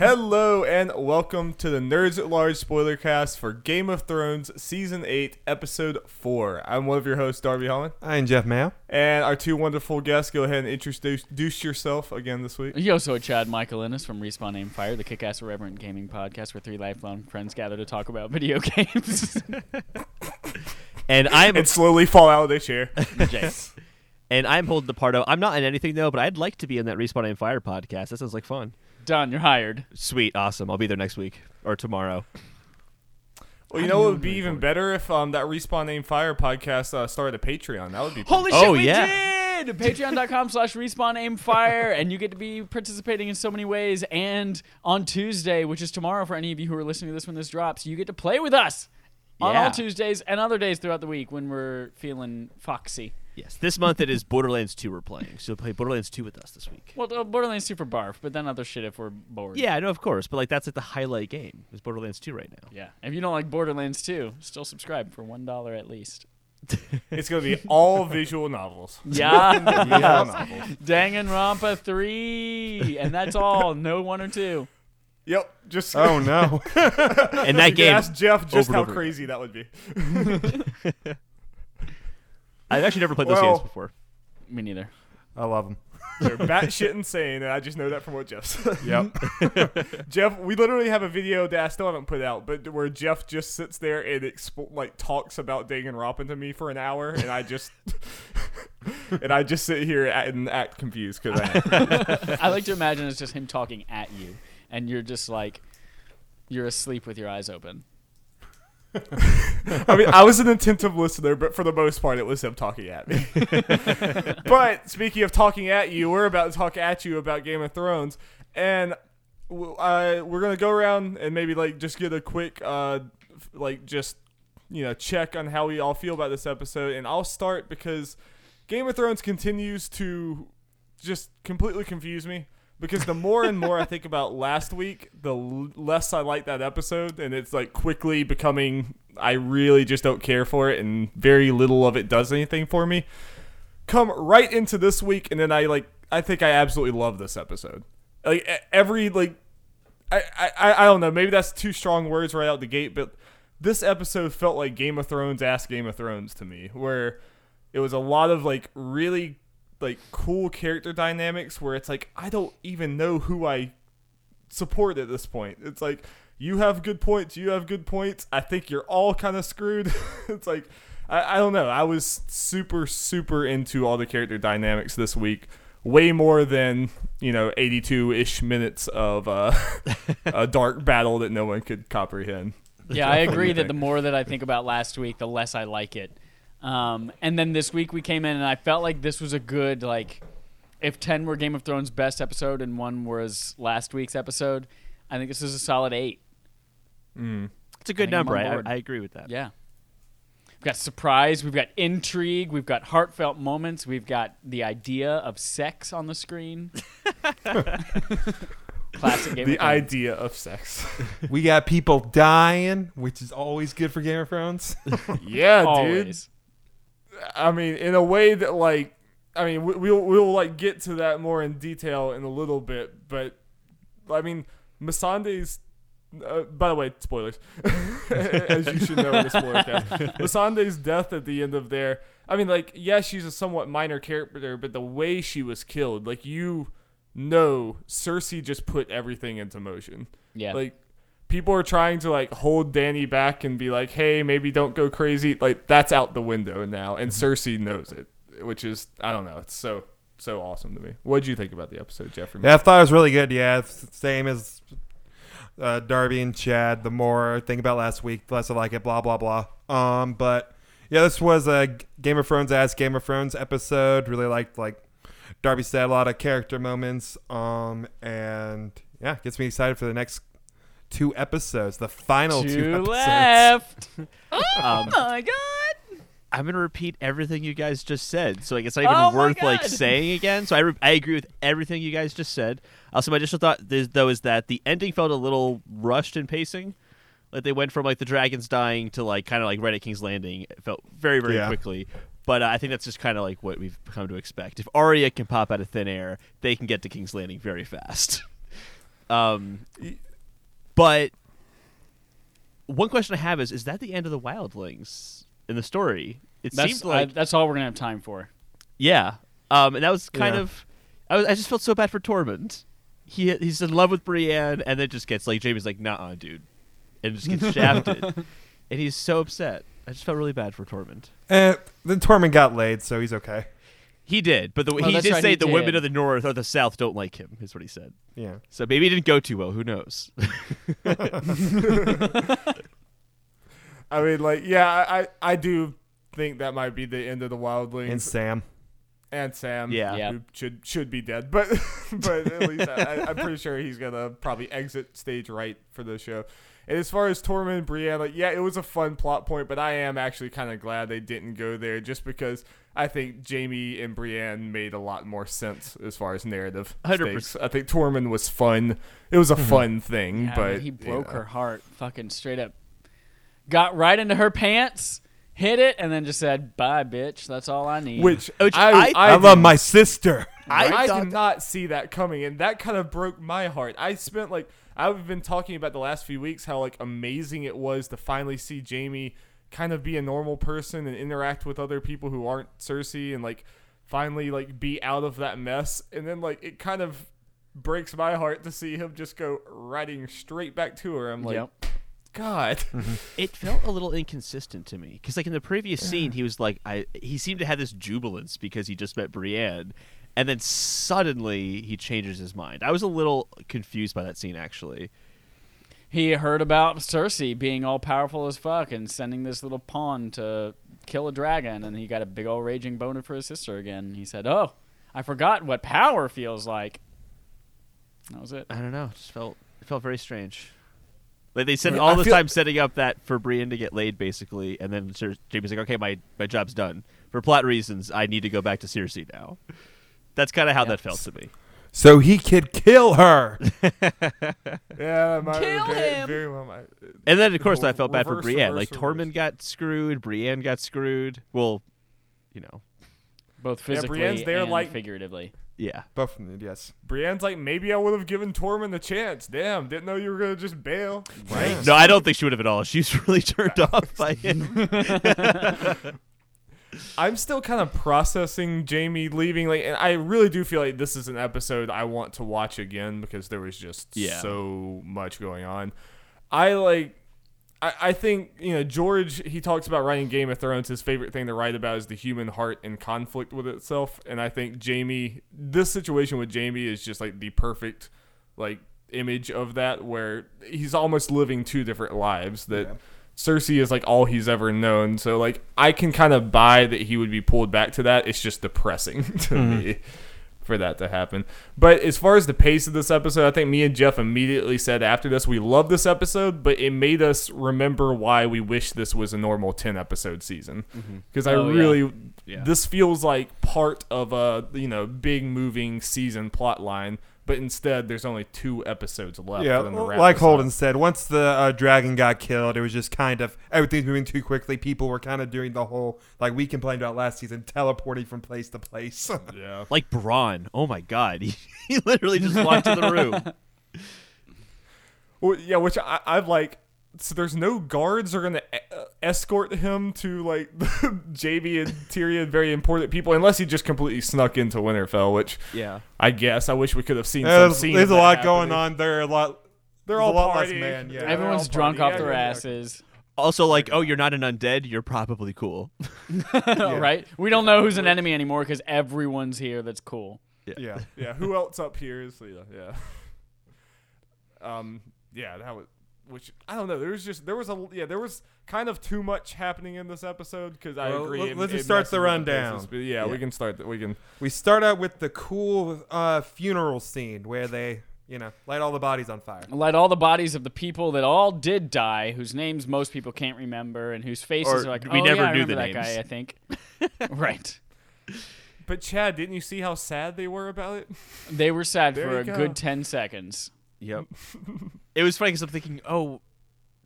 Hello and welcome to the Nerds at Large spoiler cast for Game of Thrones Season 8, Episode 4. I'm one of your hosts, Darby Hallman, I'm Jeff Mayo. and our two wonderful guests. Go ahead and introduce introduce yourself again this week. Yo, so Chad Michael Innes from Respawn Aim Fire, the kick-ass irreverent gaming podcast where three lifelong friends gather to talk about video games. And I'm And slowly fall out of their chair. Jace. and I'm holding the part of I'm not in anything though, but I'd like to be in that Respawn Aim Fire podcast. That sounds like fun. Done, you're hired. Sweet, awesome. I'll be there next week or tomorrow. Well, you know what would be even better if um, that Respawn Aim Fire podcast uh, started a Patreon. That would be Holy Oh, shit, we yeah. did! Patreon.com slash respawn aim fire, and you get to be participating in so many ways. And on Tuesday, which is tomorrow for any of you who are listening to this when this drops, you get to play with us on Yeah. all Tuesdays and other days throughout the week when we're feeling foxy. Yes, this month it is Borderlands 2 we're playing. So play Borderlands 2 with us this week. Well, uh, Borderlands Super Barf, but then other shit if we're bored. Yeah, I know, of course, but like that's like the highlight game. Is Borderlands 2 right now. Yeah. If you don't like Borderlands 2, still subscribe for $1 at least. It's going to be all visual novels. Yeah. Visual novels. Danganronpa 3. And that's all. No one or two. Yep. Just Oh no. And that you game, ask Jeff just how over crazy that would be. I've actually never played those Well- games before. Me neither. I love them. They're batshit insane, and I just know that from what Jeff said. Yep. Jeff, we literally have a video that I still haven't put out, but where Jeff just sits there and expo- like talks about Danganronpa to me for an hour, and I just and I just sit here and act confused because I I like to imagine it's just him talking at you, and you're just like, you're asleep with your eyes open. I mean, I was an attentive listener, but for the most part, it was him talking at me. but speaking of talking at you, we're about to talk at you about Game of Thrones, and uh, we're gonna go around and maybe like just get a quick, uh, like just you know, check on how we all feel about this episode. And I'll start because Game of Thrones continues to just completely confuse me. Because the more and more I think about last week, the less I like that episode, and it's like quickly becoming I really just don't care for it, and very little of it does anything for me. Come right into this week, and then I like I think I absolutely love this episode. Like every like I, I I don't know, maybe that's two strong words right out the gate, but this episode felt like Game of Thrones ass Game of Thrones to me, where it was a lot of like really like cool character dynamics where it's like I don't even know who I support at this point. It's like you have good points, you have good points. I think you're all kind of screwed. it's like I, I don't know. I was super super into all the character dynamics this week. Way more than you know, 82 ish minutes of uh, a dark battle that no one could comprehend. Yeah, I agree that the more that I think about last week, the less I like it. Um, and then this week we came in and I felt like this was a good like, if ten were Game of Thrones' best episode and one was last week's episode, I think this is a solid eight. It's a good I'm number. I. I agree with that. Yeah. We've got surprise, we've got intrigue, we've got heartfelt moments, we've got the idea of sex on the screen. Classic Game The of Thrones. idea of sex. we got people dying, which is always good for Game of Thrones. yeah, dude. Always. I mean, in a way that like, I mean, we- we'll we'll like get to that more in detail in a little bit, but I mean, Missandei's. Uh, by the way, spoilers, as you should know in the spoiler cast. Missandei's death at the end of there. I mean, like, yeah, she's a somewhat minor character, but the way she was killed, like, you know, Cersei just put everything into motion. Yeah. Like people are trying to like hold Danny back and be like, "Hey, maybe don't go crazy." Like that's out the window now, and Cersei knows it, which is I don't know. It's so so awesome to me. What did you think about the episode, Jeffrey? yeah, I thought it was really good. Yeah, same as uh, Darby and Chad. The more I think about last week, the less I like it. Blah blah blah. Um, but yeah, this was a Game of Thrones as Game of Thrones episode. Really liked like Darby said a lot of character moments. Um, and yeah, gets me excited for the next two episodes, the final two, Two episodes. left. Um, Oh my god. I'm gonna repeat everything you guys just said, so like it's not even Oh worth like saying again. So I, re- I agree with everything you guys just said. Also, my additional thought is, though is that the ending felt a little rushed in pacing. Like they went from like the dragons dying to like kind of like right at King's Landing. It felt very very Yeah. quickly. But uh, I think that's just kind of like what we've come to expect. If Arya can pop out of thin air, they can get to King's Landing very fast. Um, but one question I have is: Is that the end of the wildlings in the story? It That's seems like I, that's all we're gonna have time for. yeah. Um, and that was kind Yeah. of. I, was, I just felt so bad for Tormund. He he's in love with Brienne, and then just gets like Jaime's like, "Nah, dude," and just gets shafted, and he's so upset. I just felt really bad for Tormund. Eh, then Tormund got laid, so he's okay. He did, but the, Oh, he did right, say he the women of the north or the south don't like him. Is what he said. Yeah. So maybe it didn't go too well. Who knows? I mean, like, yeah, I, I I do think that might be the end of the Wildlings And Sam. and Sam. Yeah. Yeah. should should be dead, but but at least I, I'm pretty sure he's gonna probably exit stage right for the show. And as far as Tormund and Brienne, like, yeah, it was a fun plot point, but I am actually kind of glad they didn't go there, just because I think Jaime and Brienne made a lot more sense as far as narrative 100%. I think Tormund was fun. It was a mm-hmm. fun thing, Yeah, but he you broke know. her heart, fucking straight up. Got right into her pants, hit it, and then just said, "Bye, bitch. That's all I need." Which, Which I, I- I, I, love my sister. I, I did not see that coming, and that kind of broke my heart. I spent like I've been talking about the last few weeks how like amazing it was to finally see Jaime kind of be a normal person and interact with other people who aren't Cersei, and like finally like be out of that mess. And then like it kind of breaks my heart to see him just go riding straight back to her. I'm like, Yep. God. it felt a little inconsistent to me because like in the previous scene he was like i he seemed to have this jubilance because he just met brienne and then suddenly he changes his mind i was a little confused by that scene actually he heard about Cersei being all powerful as fuck and sending this little pawn to kill a dragon, and he got a big old raging boner for his sister again. He said, "Oh, I forgot what power feels like." That was it. i don't know it just felt it felt very strange like they spent I all the feel- time setting up that for Brienne to get laid, basically, and then Cer- Jaime's like, "Okay, my, my job's done. For plot reasons, I need to go back to Cersei now." That's kind of how Yeah. that felt to me. So he could kill her. Yeah, that might Kill very, him. very well might. And then, of course, I Reverse, felt bad for reverse, Brienne. reverse, Like reverse. Tormund got screwed, Brienne got screwed. Well, you know, Both Yeah, physically Brienne's there, and like- figuratively. yeah. Both, yes. Brienne's like, maybe I would have given Tormund the chance. Damn, didn't know you were gonna just bail. Right. No, I don't think she would have at all. She's really turned off by him. I'm still kind of processing Jaime leaving. Like, and I really do feel like this is an episode I want to watch again because there was just Yeah. so much going on. I like. I, I think you know George. He talks about writing Game of Thrones. His favorite thing to write about is the human heart in conflict with itself. And I think Jaime, this situation with Jaime is just like the perfect, like image of that, where he's almost living two different lives. That Cersei is like all he's ever known. So like I can kind of buy that he would be pulled back to that. It's just depressing to mm-hmm. me for that to happen. But as far as the pace of this episode, I think me and Jeff immediately said after this we love this episode, but it made us remember why we wish this was a normal 10 episode season. Mm-hmm. Because I Oh, yeah. really Yeah. this feels like part of a, you know, big moving season plot line, but instead there's only two episodes left Yeah, for wrap like Holden up. said, once the uh, dragon got killed, it was just kind of everything's moving too quickly. People were kind of doing the whole like we complained about last season, teleporting from place to place. Yeah. like Bronn. Oh my god, he, he literally just walked to the room. Well, yeah, which I, I've like. So there's no guards are gonna e- uh, escort him to like JB and Tyrion, very important people, unless he just completely snuck into Winterfell. Which Yeah. I guess I wish we could have seen. Yeah, some there's scenes there's a of that lot going on. There a lot. They're all a lot less man, yeah. Everyone's drunk partying. off Yeah, their yeah, yeah. asses. Also, like, oh, you're not an undead. You're probably cool. right? We don't know who's an enemy anymore because everyone's here that's cool. Yeah. Yeah, who else up here is yeah, yeah. Um, yeah, that was which I don't know. There was just there was a yeah there was kind of too much happening in this episode because I Well, agree. let- it- let's it just start the rundown. business, yeah, Yeah. we can start. The, we can. We start out with the cool uh, funeral scene where they, you know, light all the bodies on fire. Light all the bodies of the people that all did die, whose names most people can't remember, and whose faces Or are like, we oh, never yeah, knew remember the that names. guy. I think. right. But Chad, didn't you see how sad they were about it? They were sad There for a go. good ten seconds. Yep. it was funny because I'm thinking, oh,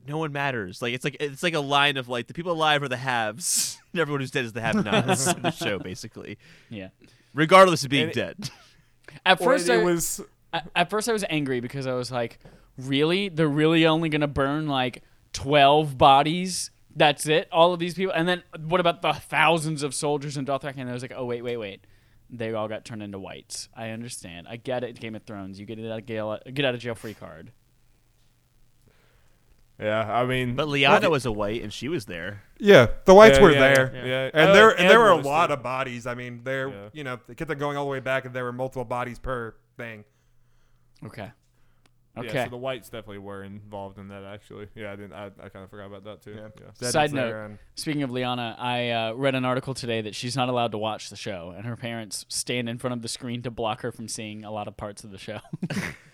no one matters. Like it's like it's like a line of like the people alive are the haves, and everyone who's dead is the have-nots in the show, basically, Yeah. regardless of being it- dead. At first, it, I, was At, at first, I was angry because I was like, really? They're really only going to burn like 12 bodies? That's it? All of these people? And then what about the thousands of soldiers in Dothraki? And I was like, oh, wait, wait, wait. They all got turned into whites. I understand. I get it, Game of Thrones. You get it out of jail, get out of jail free card. Yeah, I mean, But Lyanna was a white, and she was there. Yeah, the whites Yeah, were yeah, there. yeah, yeah. And Uh, there and there were a lot too. of bodies. I mean, there Yeah. you know, the kids are going all the way back and there were multiple bodies per thing. Okay. Yeah, Okay. so the whites definitely were involved in that. Actually, yeah, I didn't. I, I kind of forgot about that too. Yeah. Yeah. Side note. and- Speaking of Lyanna, I uh, read an article today that she's not allowed to watch the show, and her parents stand in front of the screen to block her from seeing a lot of parts of the show.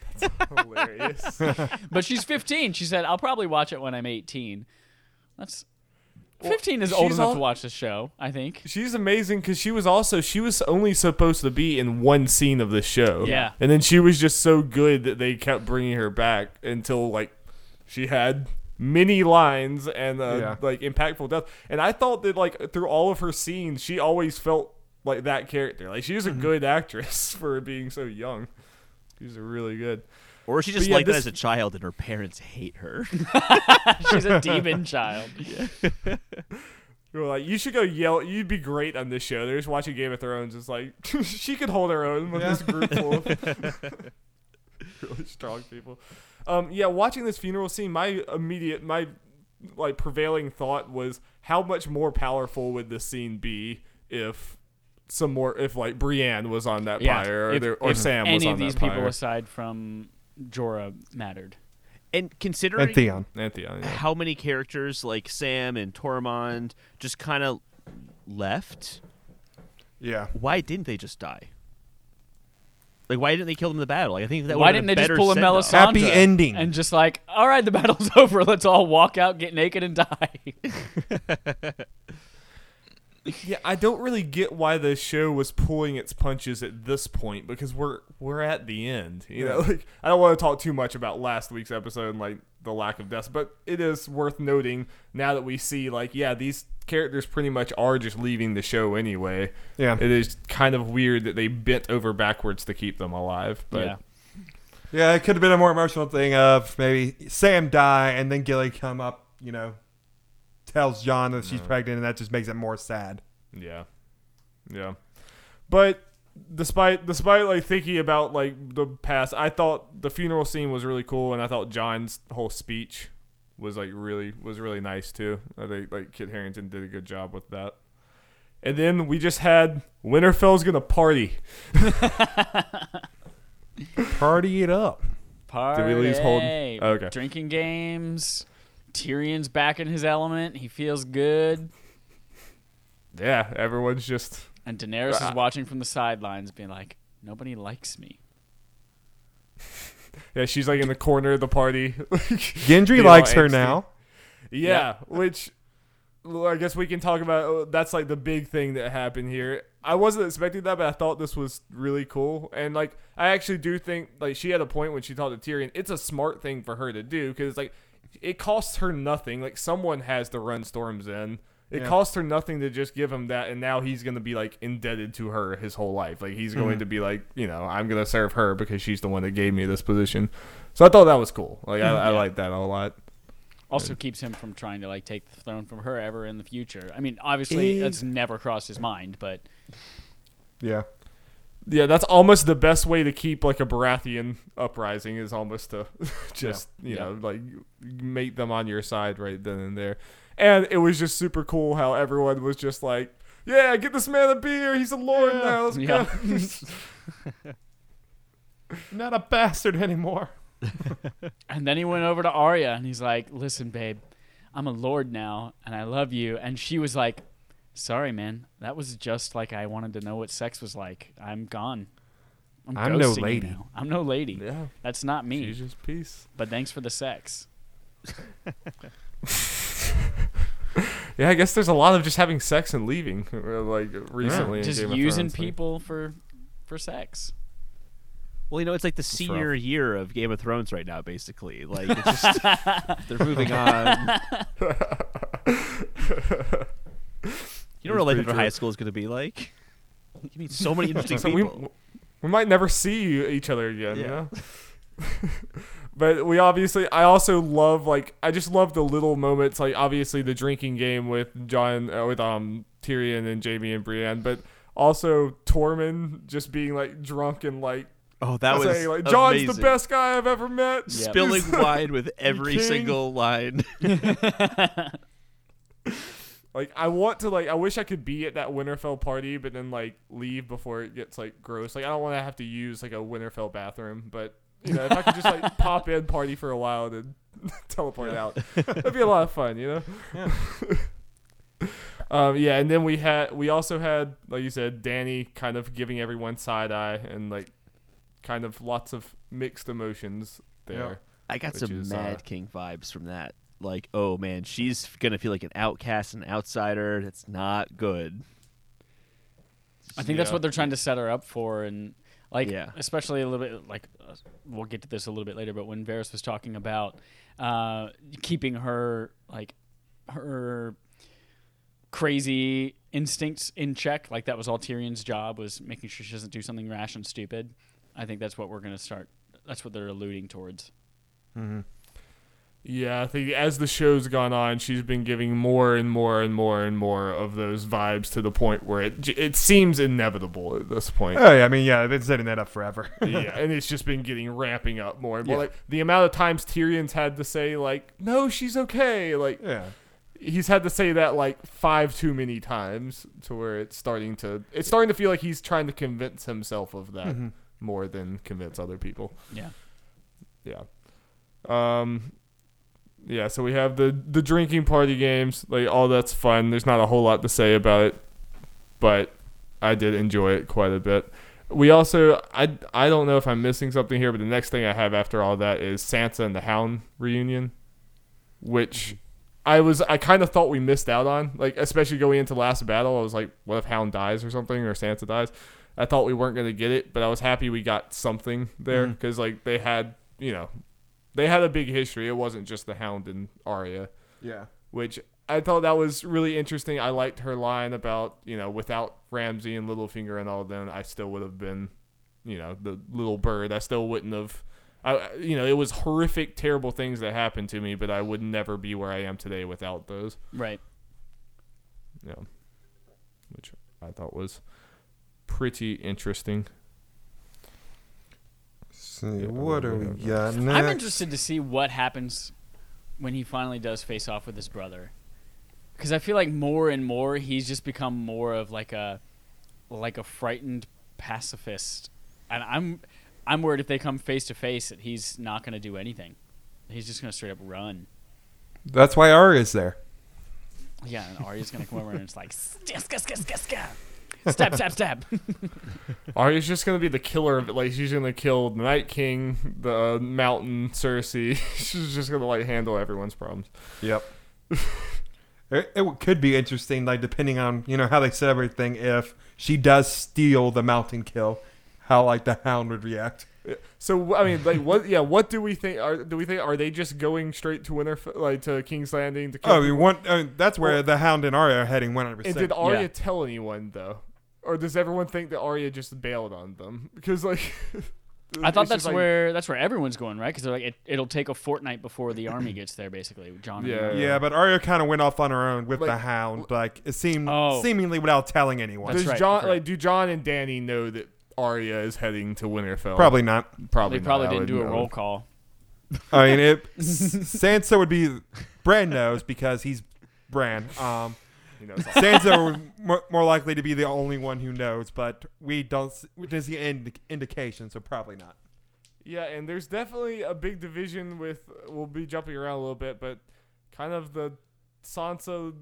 Hilarious. but she's 15. She said, "I'll probably watch it when I'm 18." That's Well, 15 is old she's enough al- to watch the show. I think. She's amazing because she was also she was only supposed to be in one scene of the show. Yeah. and then she was just so good that they kept bringing her back until like she had many lines and uh, Yeah. like impactful death. And I thought that like through all of her scenes, she always felt like that character. Like she was a good actress for being so young. She's really good. Or she just yeah, liked that this- as a child, and her parents hate her. she's a demon child. You were like, you should go yell. You'd be great on this show. They're just watching Game of Thrones. It's like she could hold her own with Yeah. this group full of really strong people. Um, yeah, watching this funeral scene, my immediate, my like prevailing thought was, how much more powerful would this scene be if some more, if like Brienne was on that Yeah, pyre, or, if- there, or if Sam was on that pyre. Any of these people pyre. aside from Jorah mattered. and considering and Theon. And Theon, yeah. how many characters like Sam and Tormund just kind of left, Yeah. why didn't they just die? Like, why didn't they kill them in the battle? Like, I think that Why would've didn't they been just better pull a. Melisandre Happy ending. and just like, all right, the battle's over. Let's all walk out, get naked, and die. Yeah, I don't really get why the show was pulling its punches at this point because we're we're at the end. You know, like I don't want to talk too much about last week's episode and like the lack of deaths, but it is worth noting now that we see like yeah, these characters pretty much are just leaving the show anyway. Yeah. It is kind of weird that they bent over backwards to keep them alive, but yeah. Yeah, it could have been a more emotional thing of maybe Sam die and then Gilly come up, you know, tells John that she's pregnant and that just makes it more sad. Yeah. Yeah. But despite despite like thinking about like the past, I thought the funeral scene was really cool and I thought John's whole speech was like really was really nice too. Uh, I think like Kit Harington did a good job with that. And then we just had Winterfell's gonna party. Party it up. Party. Did we lose Holden? Okay. Drinking games. Tyrion's back in his element. He feels good. Yeah, everyone's just And Daenerys Uh, is watching from the sidelines, being like, nobody likes me. yeah, she's like in the corner of the party. Gendry Being all likes her now. Yeah, which well, I guess we can talk about. uh, That's like the big thing that happened here. I wasn't expecting that, but I thought this was really cool. And like, I actually do think like she had a point when she talked to Tyrion. It's a smart thing for her to do because like it costs her nothing. Like someone has to run Storm's End. It Yeah. costs her nothing to just give him that, and now he's gonna be like indebted to her his whole life. Like he's going mhm. to be like, you know, I'm gonna serve her because she's the one that gave me this position. So I thought that was cool. Like I, mhm. I like that a lot. Also keeps him from trying to like take the throne from her ever in the future. I mean, obviously that's never crossed his mind, but Yeah. Yeah, that's almost the best way to keep like a Baratheon uprising is almost to just you Yeah. know like make them on your side right then and there. And it was just super cool how everyone was just like, "Yeah, get this man a beer. He's a lord now. Let's Yeah. go." Not a bastard anymore. and then he went over to Arya and he's like, "Listen, babe, I'm a lord now and I love you." And she was like, "Sorry, man. That was just like I wanted to know what sex was like. I'm gone. I'm, I'm no ghosting you lady." now. I'm no lady. yeah, That's not me. she's just peace. But thanks for the sex." Yeah, I guess there's a lot of just having sex and leaving, uh, like recently. in Just using people for for sex. Well, you know, it's like the rough. senior year of Game of Thrones right now, basically. Like, it's just they're moving on. You know what a life after high school is going to be like? You meet so many interesting So we, people. we might never see each other again. You Yeah. know. but we obviously, I also love like I just love the little moments. Like obviously the drinking game with John, uh, with um Tyrion and Jaime and Brienne, but also Tormund just being like drunk and like Oh, that was saying like John's amazing. the best guy I've ever met. Yep. Spilling wine with every single line. Like I want to like I wish I could be at that Winterfell party, but then like leave before it gets like gross. Like I don't want to have to use like a Winterfell bathroom, but you know if I could just like pop in party for a while and then teleport out, that'd be a lot of fun. You know. Yeah. um, yeah, and then we had we also had like you said, Danny kind of giving everyone side eye and like kind of lots of mixed emotions there. I got some is, Mad uh, King vibes from that. Like, oh man, she's gonna feel like an outcast, an outsider. That's not good. I think that's what they're trying to set her up for, and like, Yeah. especially a little bit like uh, we'll get to this a little bit later. But when Varys was talking about uh, keeping her like her crazy instincts in check, like that was all Tyrion's job was making sure she doesn't do something rash and stupid. I think that's what we're gonna start. That's what they're alluding towards. Yeah, I think as the show's gone on, she's been giving more and more and more and more of those vibes to the point where it it seems inevitable at this point. Oh yeah, I mean yeah, they've been setting that up forever. yeah, and it's just been getting ramping up more and more. Yeah. Like the amount of times Tyrion's had to say like, "No, she's okay." Like yeah. he's had to say that like five too many times to where it's starting to it's starting to feel like he's trying to convince himself of that Mm-hmm. more than convince other people. Yeah. Yeah. Um yeah, so we have the the drinking party games, like all that's fun. There's not a whole lot to say about it, but I did enjoy it quite a bit. We also I I don't know if I'm missing something here, but the next thing I have after all that is Sansa and the Hound reunion, which mm-hmm. I was I kind of thought we missed out on, like especially going into last battle. I was like, what if Hound dies or something, or Sansa dies? I thought we weren't gonna get it, but I was happy we got something there mm-hmm. because like they had you know they had a big history. It wasn't just the Hound and Arya, Yeah. which I thought that was really interesting. I liked her line about you know without Ramsay and Littlefinger and all of them, I still would have been you know the little bird. I still wouldn't have. I, you know, it was horrific, terrible things that happened to me, but I would never be where I am today without those. Right. Yeah, which I thought was pretty interesting. See, Yeah, what are we we got next? I'm interested to see what happens when he finally does face off with his brother, because I feel like more and more he's just become more of like a like a frightened pacifist, and I'm I'm worried if they come face to face that he's not going to do anything. He's just going to straight up run. That's why Arya's there. Yeah, and Arya's going to come over and it's like "Ska, ska, ska, ska, ska." stab, stab, stab. Arya's just gonna be the killer of it. Like she's gonna kill the Night King, the uh, Mountain, Cersei. she's just gonna like handle everyone's problems. Yep. it, it could be interesting, like depending on you know how they set everything. If she does steal the mountain kill, how like the Hound would react. Uh, so I mean, like, what? Yeah, what do we think? Are do we think are they just going straight to Winterfell, like to King's Landing to kill? Oh, you want? I mean, that's where Well- the Hound and Arya are heading one hundred and percent. And did Arya Yeah. tell anyone though, or does everyone think that Arya just bailed on them? Because like, I thought that's like- where that's where everyone's going, right? Because they're like, it, it'll take a fortnight before the army gets there, basically. John. Yeah. Arya. Yeah, but Arya kind of went off on her own with Like- the Hound, like it seemed Oh. seemingly without telling anyone. Does right, John correct. like do John and Danny know that Arya is heading to Winterfell? Probably not. Probably. They probably not. Didn't do a would- roll call. I mean, it. Sansa would be. Bran knows because he's Bran. Um, You know, it's all- Sansa would more, more likely to be the only one who knows, but we don't. s- There's the ind- indication, so probably not. Yeah, and there's definitely a big division with. We'll be jumping around a little bit, but kind of the Sansa,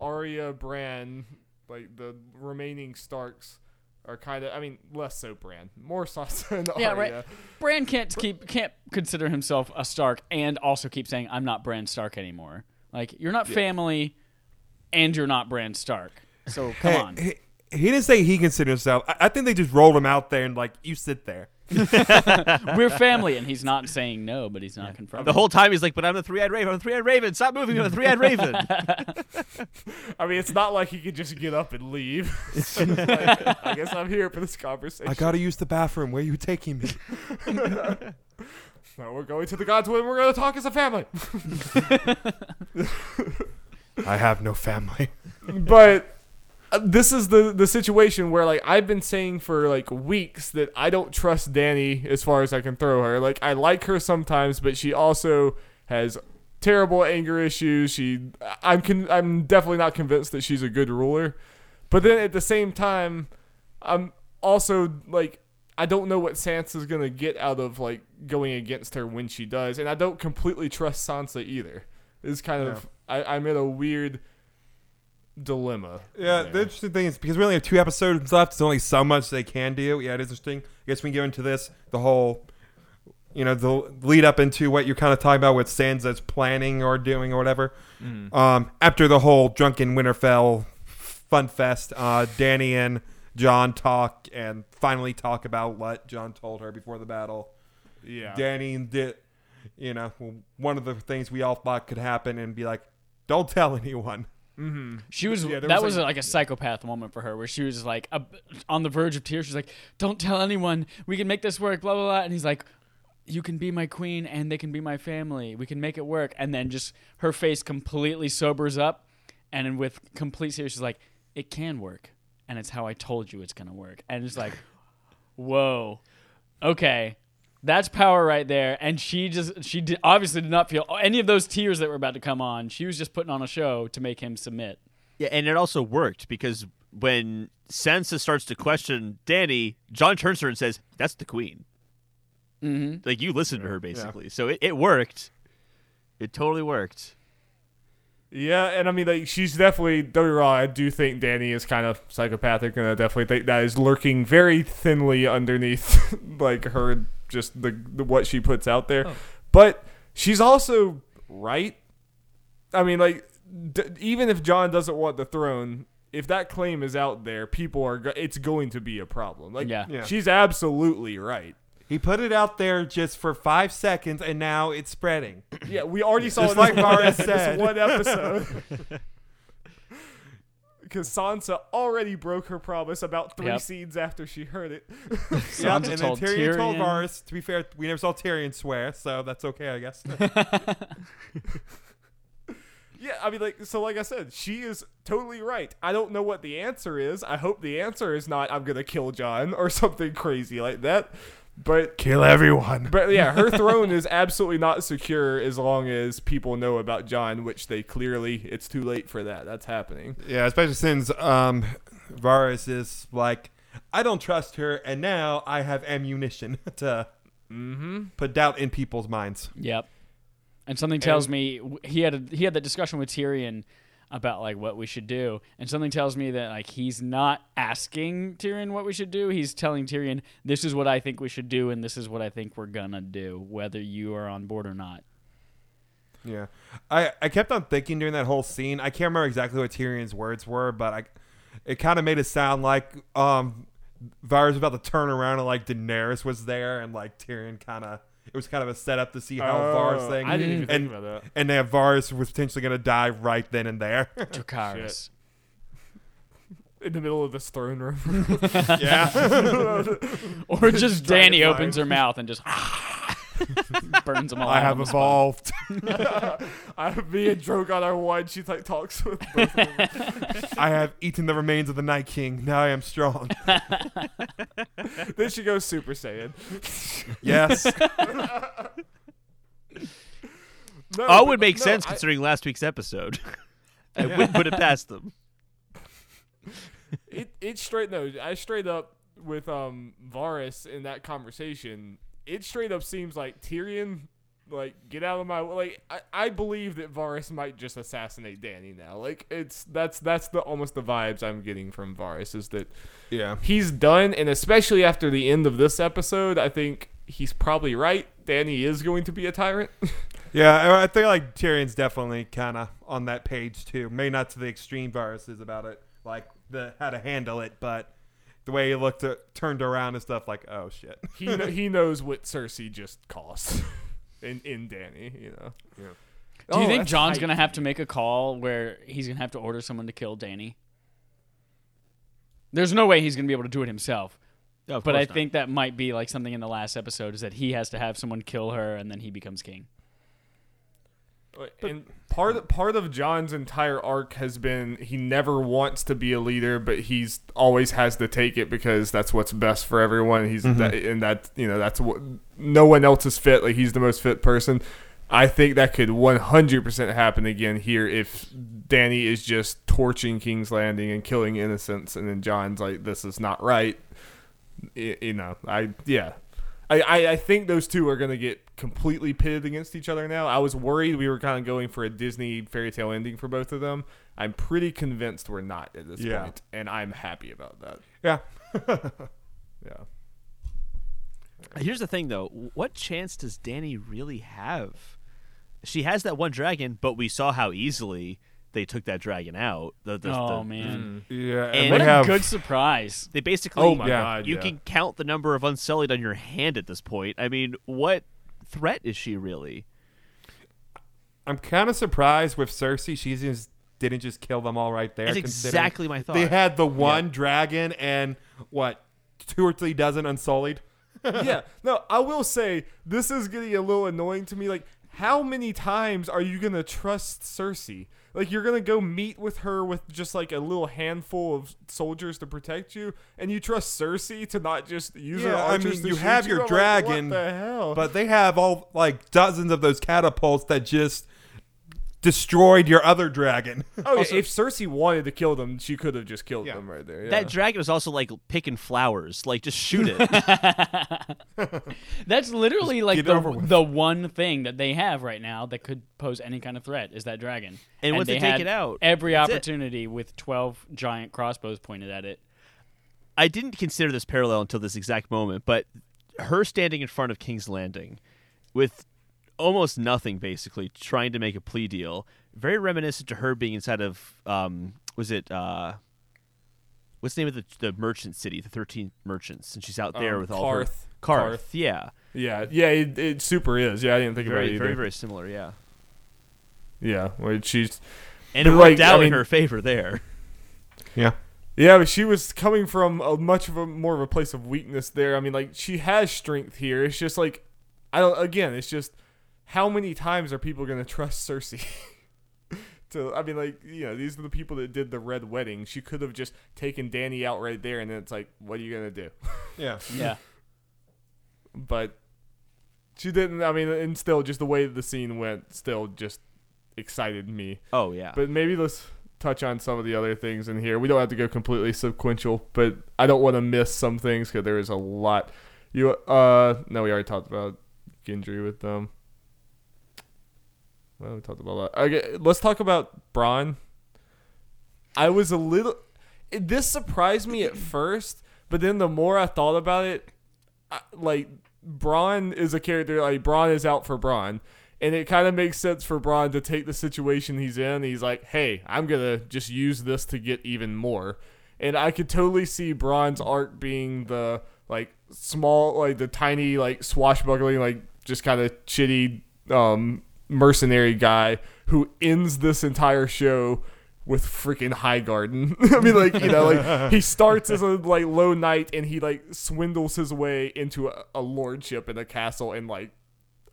Arya, Bran, like the remaining Starks are kind of. I mean, less so Bran, more Sansa and Yeah, Arya. right. Bran can't keep can't consider himself a Stark and also keep saying I'm not Bran Stark anymore. Like you're not family, and you're not Bran Stark. So come Hey, on. He, he didn't say he considered himself. I, I think they just rolled him out there and like you sit there. We're family, and he's not saying no, but he's not confirming. The whole time he's like, "But I'm the three-eyed raven. I'm the three-eyed raven. Stop moving. I'm the three-eyed raven." I mean, it's not like he could just get up and leave. So like, I guess I'm here for this conversation. I gotta use the bathroom. Where are you taking me? No, we're going to the gods when we're going to talk as a family. I have no family. but uh, this is the the situation where like I've been saying for like weeks that I don't trust Danny as far as I can throw her. Like I like her sometimes, but she also has terrible anger issues. She I'm con- I'm definitely not convinced that she's a good ruler. But then at the same time, I'm also like I don't know what Sansa's gonna get out of like going against her when she does, and I don't completely trust Sansa either. It's kind of I, I'm in a weird dilemma. Yeah, the interesting thing is because we only have two episodes left, there's only so much they can do. Yeah, it is interesting. I guess we can go into this, the whole, you know, the lead up into what you're kind of talking about with Sansa's planning or doing or whatever. Um, after the whole drunken Winterfell fun fest, uh, Danny and John talk and finally talk about what John told her before the battle. Yeah. Danny did, you know, one of the things we all thought could happen and be like, don't tell anyone. Mm-hmm. She was Yeah, there that was, was like- like, a psychopath moment for her, where she was like a, on the verge of tears. She's like, "Don't tell anyone. We can make this work." Blah blah blah. And he's like, "You can be my queen, and they can be my family. We can make it work." And then just her face completely sobers up, and with complete serious, she's like, "It can work, and it's how I told you it's gonna work." And it's like, "Whoa, okay." That's power right there, and she just she did, obviously did not feel any of those tears that were about to come on. She was just putting on a show to make him submit. yeah, and it also worked because when Sansa starts to question Danny, John turns to her and says, "That's the queen." Mm-hmm. Like you listen to her basically, so it, it worked. It totally worked. Yeah, and I mean, like, she's definitely. Don't get me wrong. I do think Danny is kind of psychopathic, and I definitely think that is lurking very thinly underneath, like her just the, the what she puts out there. Oh. But she's also right. I mean, like, d- even if John doesn't want the throne, if that claim is out there, people are. Go- it's going to be a problem. Like, Yeah. Yeah. she's absolutely right. He put it out there just for five seconds, and now it's spreading. Yeah, we already saw Just it like in Varys this said. one episode. Because Sansa already broke her promise about three Yep. scenes after she heard it. Yeah, and then told Tyrion, told Tyrion. Varys. To be fair, we never saw Tyrion swear, so that's okay, I guess. yeah, I mean, like, so like I said, she is totally right. I don't know what the answer is. I hope the answer is not "I'm gonna kill John" or something crazy like that. But Kill everyone. but yeah, her throne is absolutely not secure as long as people know about John, which they clearly it's too late for that. That's happening. Yeah, especially since um, Varys is like, I don't trust her, and now I have ammunition to Mm-hmm. put doubt in people's minds. Yep. And something tells me he had a, he had that discussion with Tyrion about like what we should do, and something tells me that like he's not asking Tyrion what we should do. He's telling Tyrion, "This is what I think we should do, and this is what I think we're gonna do, whether you are on board or not." Yeah, I I kept on thinking during that whole scene. I can't remember exactly what Tyrion's words were, but I, it kind of made it sound like um, Varys about to turn around and like Daenerys was there, and like Tyrion kind of. It was kind of a setup to see how Varys Oh, thing. I didn't even think and, about that. And that Varys was potentially going to die right then and there. Dracarys. In the middle of this throne room. yeah. Or just trying Danny to opens her mouth and just burns them all. I have on the spot. evolved. I me and Drogon are one. She like talks with both of them. I have eaten the remains of the Night King. Now I am strong. then she goes Super Saiyan. yes. No, Oh, it but- would make no, sense I- considering last week's episode. I wouldn't put it past them. it it straight no, I straight up with um Varys in that conversation. It straight up seems like Tyrion, like get out of my like. I, I believe that Varys might just assassinate Danny now. Like it's that's that's the almost the vibes I'm getting from Varys is that Yeah. he's done, and especially after the end of this episode, I think he's probably right. Danny is going to be a tyrant. Yeah, I think like Tyrion's definitely kind of on that page too. Maybe not to the extreme Varys is about it, like the how to handle it, but the way he looked at, turned around and stuff like, oh shit. he kn- he knows what Cersei just cost in in Danny. You know. Yeah. Do you Oh, think John's hype. gonna have to make a call where he's gonna have to order someone to kill Danny? There's no way he's gonna be able to do it himself. No, But I not. think that might be like something in the last episode is that he has to have someone kill her and then he becomes king. And part of, part of John's entire arc has been he never wants to be a leader, but he's always has to take it because that's what's best for everyone. He's mm-hmm. that, and that you know that's what no one else is fit. Like he's the most fit person. I think that could 100% happen again here if Danny is just torching King's Landing and killing innocents, and then John's like, "This is not right." You know, I yeah, I, I, I think those two are going to get completely pitted against each other now. I was worried we were kind of going for a Disney fairy tale ending for both of them. I'm pretty convinced we're not at this Yeah. point, and I'm happy about that. Yeah. Yeah. Here's the thing, though. What chance does Danny really have? She has that one dragon, but we saw how easily they took that dragon out. The, the, oh the- man, mm. Yeah. And And what we a have good surprise! They basically. Oh my Yeah. god, You yeah. can count the number of unsullied on your hand at this point. I mean, what threat is she really? I'm kind of surprised with Cersei. She just didn't just kill them all right there. That's exactly my thought. They had the one dragon and what two or three dozen unsullied. yeah. No, I will say this is getting a little annoying to me. Like, how many times are you gonna trust Cersei? Like, you're gonna go meet with her with just like a little handful of soldiers to protect you, and you trust Cersei to not just use her Yeah, I mean, to you have your I'm like, dragon, what the hell? But they have all like dozens of those catapults that just destroyed your other dragon. oh, yeah, if Cersei wanted to kill them, she could have just killed Yeah. them right there. Yeah. That dragon was also like picking flowers. Like, just shoot it. That's literally like get it over the the one thing that they have right now that could pose any kind of threat is that dragon. And once they they take had it out, every that's it. opportunity with twelve giant crossbows pointed at it. I didn't consider this parallel until this exact moment, but her standing in front of King's Landing with almost nothing, basically, trying to make a plea deal, very reminiscent to her being inside of, um, was it, uh, what's the name of the, the merchant city, the 13 merchants, and she's out there Um, with all her. Qarth. Qarth, Qarth. yeah. Yeah, yeah, it, it super is. Yeah, I didn't think about it Very, either. very, very similar, yeah. Yeah, where she's And it But, worked like, out I in her favor there. yeah. Yeah, but she was coming from a much of a more of a place of weakness there. I mean, like she has strength here. It's just like I don't. Again, it's just how many times are people gonna trust Cersei? to I mean, like you know, these are the people that did the red wedding. She could have just taken Danny out right there, and then it's like, what are you gonna do? Yeah. Yeah. But she didn't. I mean, and still, just the way the scene went, still just excited me. Oh, yeah. But maybe let's touch on some of the other things in here. We don't have to go completely sequential, but I don't want to miss some things because there is a lot. You uh no, we already talked about Gendry with them. Well, we talked about that. Okay, let's talk about Bronn. I was a little. It, this surprised me at first, but then the more I thought about it, I, like Bronn is a character. Like Bronn is out for Bronn, and it kind of makes sense for Bronn to take the situation he's in. He's like, "Hey, I'm gonna just use this to get even more," and I could totally see Bronn's arc being the like small, like the tiny, like swashbuckling, like just kind of shitty um, mercenary guy who ends this entire show with freaking Highgarden. I mean, like you know, like he starts as a like low knight and he like swindles his way into a, a lordship in a castle in like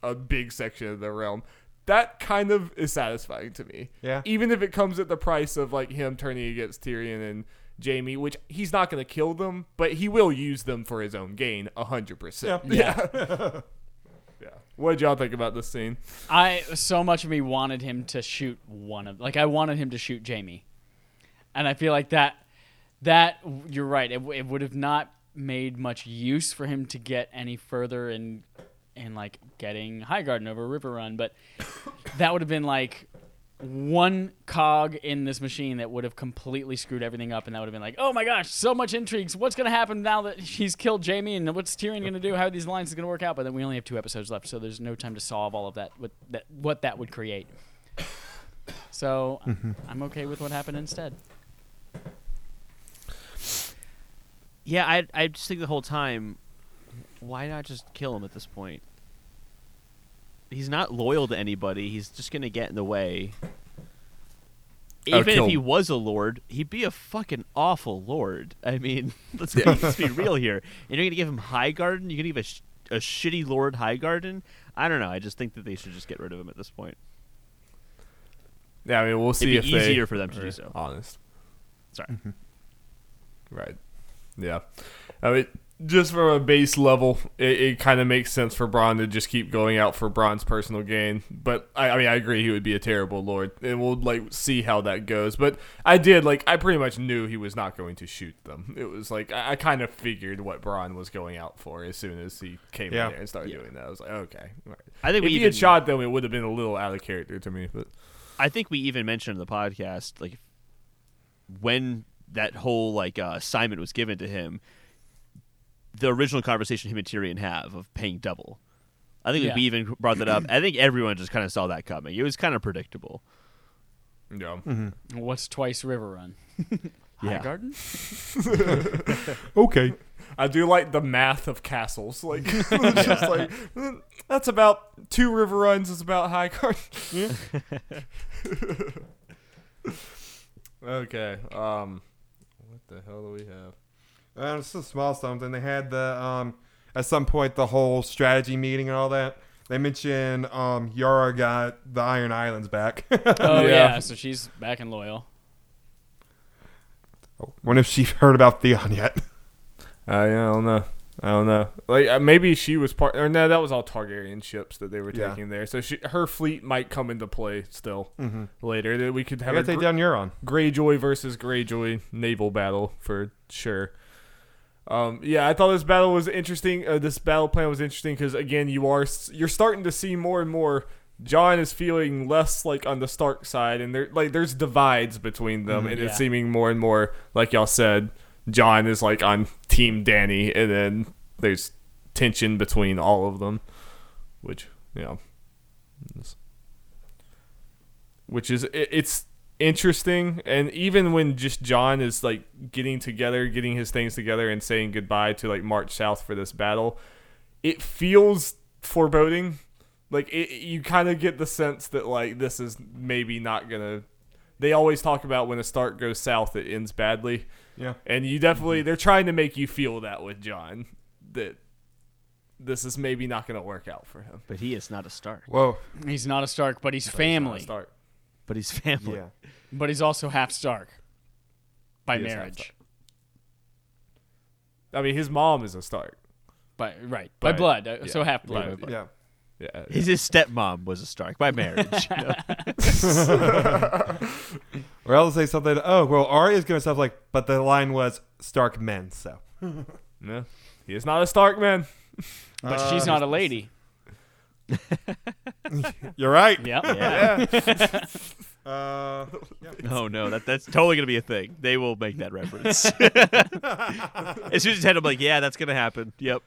a big section of the realm. That kind of is satisfying to me. Yeah. Even if it comes at the price of like him turning against Tyrion and Jaime, which he's not going to kill them, but he will use them for his own gain, a hundred percent. Yeah. Yeah. What did y'all think about this scene? I so much of me wanted him to shoot one of like I wanted him to shoot Jaime, and I feel like that that you're right. It, it would have not made much use for him to get any further in in like getting Highgarden over Riverrun, but that would have been like one cog in this machine that would have completely screwed everything up, and that would have been like, oh my gosh, so much intrigues. What's gonna happen now that he's killed Jaime, and what's Tyrion gonna do? How are these lines gonna work out? But then we only have two episodes left, so there's no time to solve all of that. What that what that would create. So mm-hmm. I'm okay with what happened instead. Yeah, I I just think the whole time, why not just kill him at this point? He's not loyal to anybody. He's just gonna get in the way. Even if he was a lord, he'd be a fucking awful lord. I mean, let's, be, let's be real here. And you're gonna give him Highgarden? You're gonna give a, sh- a shitty lord Highgarden? I don't know. I just think that they should just get rid of him at this point. Yeah, I mean, we'll see be if easier they for them to do so. Honest, Sorry. Mm-hmm. right? Yeah, I mean, just from a base level, it, it kind of makes sense for Bronn to just keep going out for Bronn's personal gain. But I, I mean, I agree he would be a terrible lord, and we'll like see how that goes. But I did like I pretty much knew he was not going to shoot them. It was like I, I kind of figured what Bronn was going out for as soon as he came Yeah. in there and started Yeah. doing that. I was like, okay. Right. I think If we he even had shot them, it would have been a little out of character to me. But I think we even mentioned in the podcast like when that whole like uh, assignment was given to him, the original conversation him and Tyrion have of paying double. I think Yeah. we even brought that up. I think everyone just kind of saw that coming. It was kind of predictable. yeah. Mm-hmm. What's twice Riverrun? High Yeah. Garden? Okay. I do like the math of castles. Like, just like that's about two Riverruns is about high card. okay. Um, what the hell do we have? Uh, it's a small something. They had the um at some point the whole strategy meeting and all that. They mentioned um Yara got the Iron Islands back. Oh Yeah. yeah. so she's back and loyal. Wonder if she heard about Theon yet. Uh, yeah, I don't know. I don't know. Like uh, maybe she was part. Or no, that was all Targaryen ships that they were Yeah. taking there. So she, her fleet might come into play still Mm-hmm. later. That we could have a gotta take gr- down Euron. Greyjoy versus Greyjoy naval battle for sure. Um, yeah, I thought this battle was interesting. Uh, this battle plan was interesting because again, you are you're starting to see more and more. Jon is feeling less like on the Stark side, and there like there's divides between them, and Yeah. it's seeming more and more like y'all said. Jon is like on Team Dany, and then there's tension between all of them, which you know, which is it, it's interesting. And even when just Jon is like getting together, getting his things together, and saying goodbye to like march south for this battle, it feels foreboding. Like it, you kind of get the sense that like this is maybe not gonna. They always talk about when a Stark goes south, it ends badly. Yeah. And you definitely mm-hmm. they're trying to make you feel that with Jon that this is maybe not going to work out for him. But he is not a Stark. Whoa. He's not a Stark, but he's It's not a family. Start. But he's family. Yeah. But he's also half Stark by He is half marriage. Stark. I mean, his mom is a Stark. By right. By By- blood. uh, yeah, So half by- blood. but- Yeah. Yeah. His, his stepmom was a Stark by marriage. you know? Or else say something. Oh well, Arya's gonna stuff like, but the line was Stark men. So No. He is not a Stark man. But Uh, she's not a lady. you're right. Yep. yeah. Uh, Oh no, that that's totally gonna be a thing. They will make that reference. as soon as it's head, I'm like, yeah, that's gonna happen. Yep.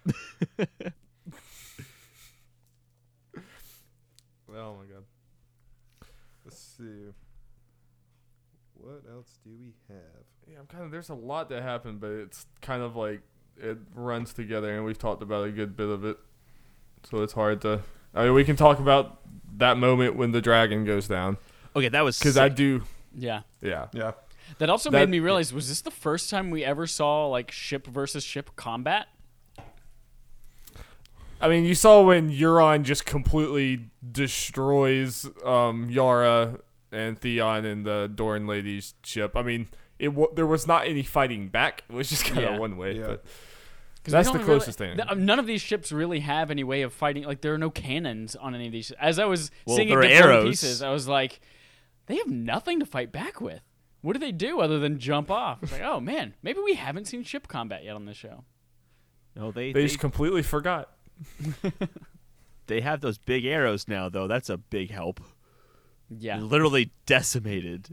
oh my god. Let's see. What else do we have? Yeah, I'm kind of. There's a lot that happened, but it's kind of like it runs together, and we've talked about a good bit of it, so it's hard to. I mean, we can talk about that moment when the dragon goes down Okay, that was because I sick. do. Yeah. Yeah. Yeah. That also That- made me realize was this the first time we ever saw like ship versus ship combat? I mean, you saw when Euron just completely destroys um, Yara and Theon and the Doran lady's ship. I mean, it w- there was not any fighting back. It was just kind of Yeah. one way. Yeah. But 'Cause we That's the closest really, thing. th- um, none of these ships really have any way of fighting. Like there are no cannons on any of these. As I was Well, seeing there it are get thrown to arrows. pieces, I was like, they have nothing to fight back with. What do they do other than jump off? It's like, oh man, maybe we haven't seen ship combat yet on this show. No, they they they, just completely forgot. they have those big arrows now, though. That's a big help. Yeah. Literally decimated.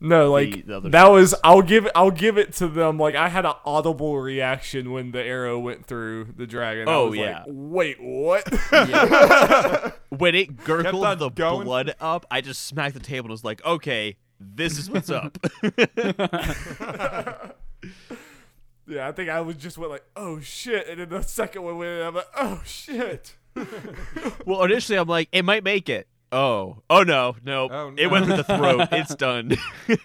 No, like The- the other that was. I'll give. I'll give it to them. Like I had an audible reaction when the arrow went through the dragon. I Oh, was yeah. Like, Wait, what? Yeah. When it gurgled the going. blood up, I just smacked the table and was like, okay, this is what's up. Yeah, I think I was just went like, oh shit, and then the second one went, and I'm like, oh shit. Well, initially I'm like, it might make it. Oh, oh no, no, Oh, it went through the throat. It's done.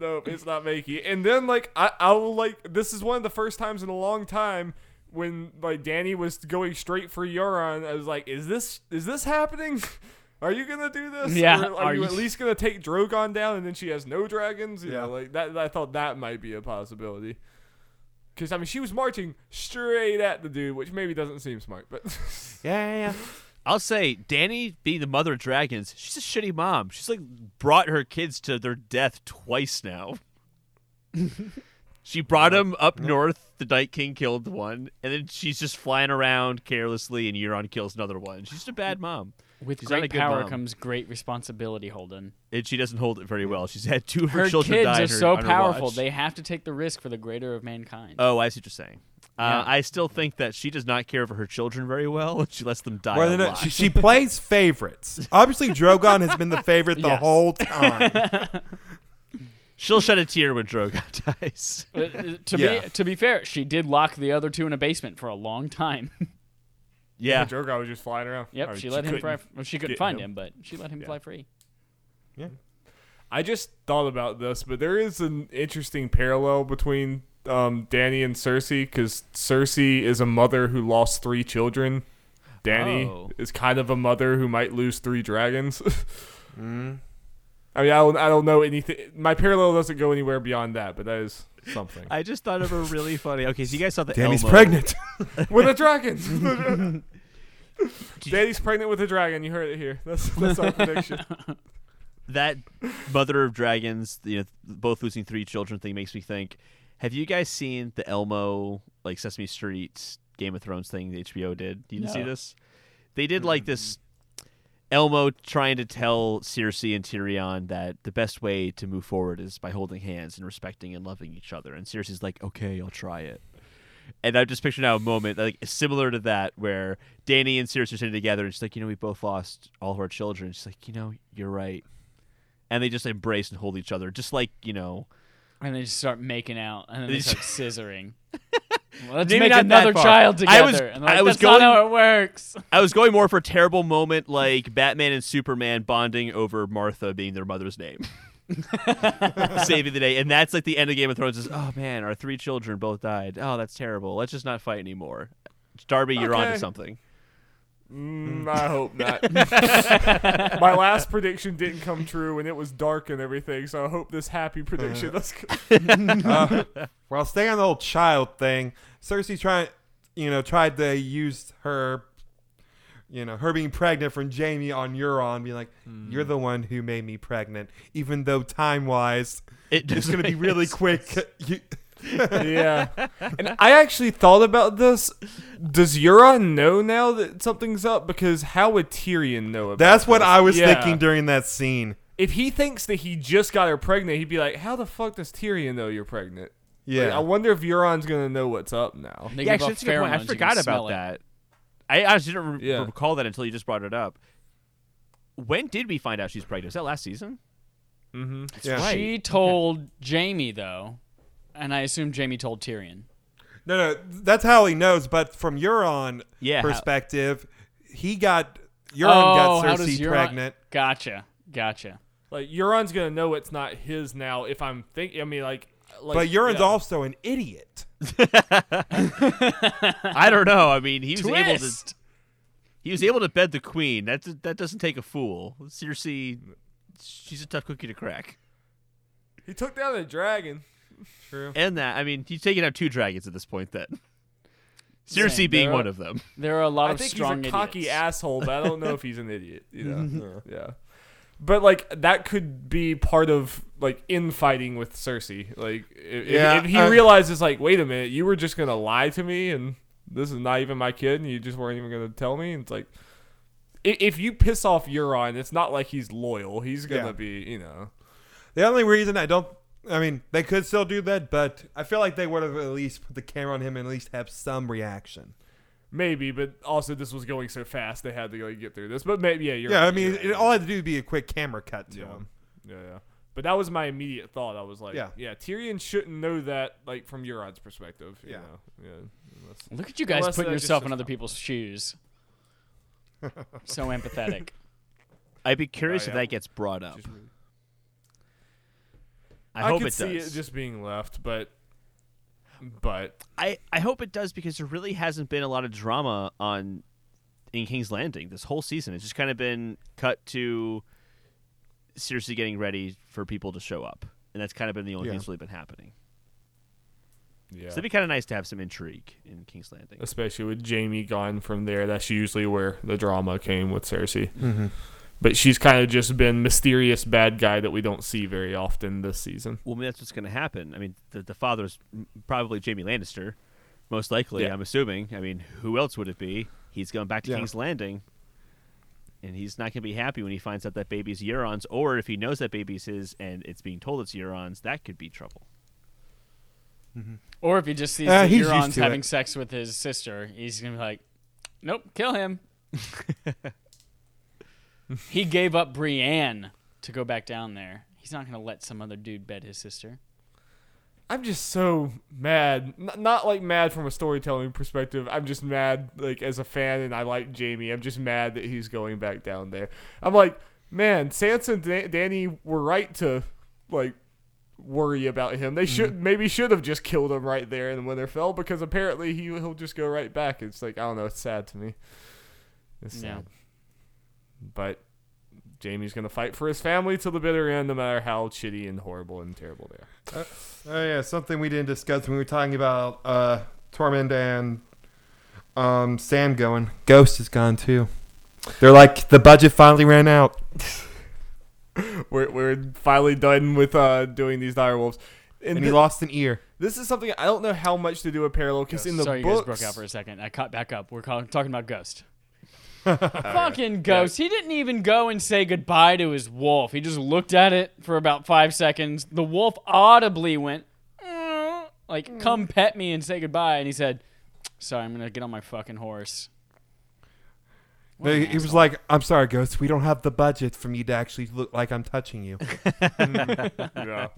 Nope, it's not making. And then like I, I will like this is one of the first times in a long time when like Dany was going straight for Euron. I was like, is this is this happening? Are you gonna do this? Yeah, Or are, are you, you- at least gonna take Drogon down and then she has no dragons? You Yeah. know, like that. I thought that might be a possibility. Because I mean, she was marching straight at the dude, which maybe doesn't seem smart, but Yeah, yeah, yeah. I'll say, Dany being the mother of dragons, she's a shitty mom. She's like brought her kids to their death twice now. she brought them up north. The Night King killed one, and then she's just flying around carelessly, and Euron kills another one. She's just a bad mom, With She's great power mom. comes great responsibility, Holden. and she doesn't hold it very well. She's had two of her, Her children kids die are on her- so on her powerful; watch. they have to take the risk for the greater of mankind. Oh, I see what you're saying. Uh, I still think that she does not care for her children very well, and she lets them die. Well, a no, no, lot. she, she plays favorites. Obviously, Drogon has been the favorite the Yes. whole time. She'll shed a tear when Drogon dies. Uh, uh, to Yeah. be to be fair, she did lock the other two in a basement for a long time. yeah, Drogon was just flying around. yep, I mean, she let him fly. Well, she couldn't find him. him, but she let him Yeah. fly free. Yeah. I just thought about this, but there is an interesting parallel between um, Dany and Cersei because Cersei is a mother who lost three children. Dany Oh. is kind of a mother who might lose three dragons. Mm. I mean, I don't, I don't know anything. My parallel doesn't go anywhere beyond that, but that is something. I just thought of a really funny. Okay, so you guys saw the Dany's Elmo. pregnant. with a dragon. Dany's pregnant with a dragon. You heard it here. That's that's our prediction. That mother of dragons, you know, both losing three children thing makes me think. Have you guys seen the Elmo like Sesame Street Game of Thrones thing that HBO did? You didn't see this? They did like this Elmo trying to tell Cersei and Tyrion that the best way to move forward is by holding hands and respecting and loving each other. And Cersei's like, "Okay, I'll try it." And I'm just picturing now a moment like similar to that where Dany and Cersei are sitting together and she's like, "You know, we both lost all of our children." She's like, "You know, you're right." And they just embrace and hold each other, just like you know. And they just start making out, and then They start scissoring. Well, let's Maybe make not another child I together. was- and like, I was That's not going- how it works. I was going more for a terrible moment like Batman and Superman bonding over Martha being their mother's name. Saving the day. And that's like the end of Game of Thrones is, oh man, our three children both died. Oh, that's terrible. Let's just not fight anymore. Darby, you're on Okay. to something. Mm, I hope not. My last prediction didn't come true, and it was dark and everything. So I hope this happy prediction does. come- uh, well, staying on the whole child thing, Cersei tried, you know, tried to use her, you know, her being pregnant from Jaime on Euron, being like, "You're the one who made me pregnant," even though time wise, It it's gonna be really quick. You, yeah, and I actually thought about this. Does Euron know now that something's up? Because how would Tyrion know about? that's what this? I was Yeah. thinking during that scene. If he thinks that he just got her pregnant, he'd be like, "How the fuck does Tyrion know you're pregnant?" Yeah, Like, I wonder if Euron's gonna know what's up now. They yeah, give actually, off that's a good point. I you can forgot smell about it. that. I honestly didn't re- Yeah. recall that until you just brought it up. When did we find out she's pregnant? Was that last season? Mm-hmm. yeah. right. She told Jaime though, and I assume Jaime told Tyrion. No, no, that's how he knows. But from Euron Yeah. how- perspective, he got Euron oh, got how Cersei Euron- pregnant. Gotcha, gotcha. Like Euron's gonna know it's not his now. If I'm thinking, I mean, like, like but Euron's yeah. also an idiot. I don't know. I mean, he was able to He was able to bed the queen. That that doesn't take a fool. Cersei, she's a tough cookie to crack. He took down the dragon. True. And that, I mean, he's taking out two dragons at this point. Then Cersei being are- one of them. There are a lot I of think strong he's a cocky idiots. asshole, but I don't know if he's an idiot. You know? yeah. But like that could be part of like infighting with Cersei. Like if, Yeah, if he uh, realizes like, wait a minute, you were just gonna lie to me, and this is not even my kid, and you just weren't even gonna tell me. And It's like i- if you piss off Euron, it's not like he's loyal. He's gonna Yeah. be, you know. The only reason I don't, I mean, they could still do that, but I feel like they would have at least put the camera on him and at least have some reaction. Maybe, but also this was going so fast they had to like get through this. But maybe yeah, you're yeah, right, I mean, you're it, all I had to do would be a quick camera cut to yeah. him. yeah, yeah. But that was my immediate thought. I was like, Yeah. yeah, Tyrion shouldn't know that, like from Euron's perspective. You Yeah. know? yeah. unless- Look at you guys putting yourself in other stop. people's shoes. so empathetic. I'd be curious Oh, if that gets brought up. just really- I hope could it see does. it just being left, but but I, I hope it does because there really hasn't been a lot of drama on in King's Landing this whole season. It's just kind of been cut to seriously getting ready for people to show up, and that's kind of been the only Yeah. thing that's really been happening. yeah. So it'd be kind of nice to have some intrigue in King's Landing. Especially with Jaime gone from there, that's usually where the drama came with Cersei. Mm-hmm. But she's kind of just been mysterious bad guy that we don't see very often this season. Well, I mean, that's what's going to happen. I mean, the the father's m- probably Jaime Lannister, most likely. Yeah. I'm assuming. I mean, who else would it be? He's going back to Yeah. King's Landing, and he's not going to be happy when he finds out that baby's Euron's, or if he knows that baby's his and it's being told it's Euron's, that could be trouble. Or if he just sees Uh, that Euron's having it. sex with his sister, he's gonna be like, "Nope, kill him." he gave up Brienne to go back down there. He's not gonna let some other dude bed his sister. I'm just so mad. N- not like mad from a storytelling perspective. I'm just mad like as a fan, and I like Jaime. I'm just mad that he's going back down there. I'm like, man, Sansa and Da- Dany were right to like worry about him. They mm-hmm. should maybe should have just killed him right there in Winterfell because apparently he he'll just go right back. It's like I don't know. It's sad to me. It's sad. Yeah. But Jaime's gonna fight for his family till the bitter end, no matter how shitty and horrible and terrible they are. Oh yeah, something we didn't discuss when we were talking about uh, Tormund and um, Sam going. Ghost is gone too. They're like the budget finally ran out. we're, we're finally done with uh, doing these direwolves. And, And he thi- lost an ear. this is something I don't know how much to do with parallel because in the Sorry, books, you guys broke out for a second. I caught back up. We're call- talking about Ghost. Fucking Ghost. He didn't even go and say goodbye to his wolf. He just looked at it for about five seconds. The wolf audibly went, "Mm," like, come pet me and say goodbye. And he said, Sorry, I'm going to get on my fucking horse. What He, he was like, "I'm sorry, Ghost. We don't have the budget for me to actually look like I'm touching you." yeah.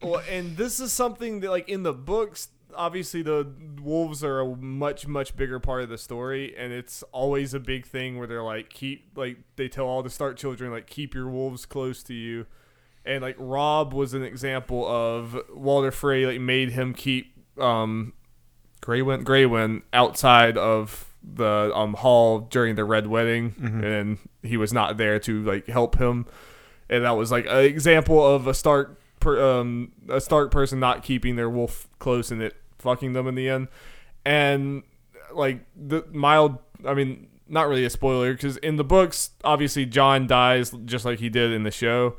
Well, and this is something that, like, in the books, obviously the wolves are a much, much bigger part of the story, and it's always a big thing where they're like, keep, like, they tell all the Stark children, like, keep your wolves close to you. And, like, Robb was an example of Walder Frey, like, made him keep, um, Grey Wind, Greywin outside of the um hall during the Red Wedding, and he was not there to like help him, and that was like an example of a Stark, per, um, a Stark person not keeping their wolf close and it fucking them in the end, and like the mild, I mean, not really a spoiler because in the books, obviously Jon dies just like he did in the show,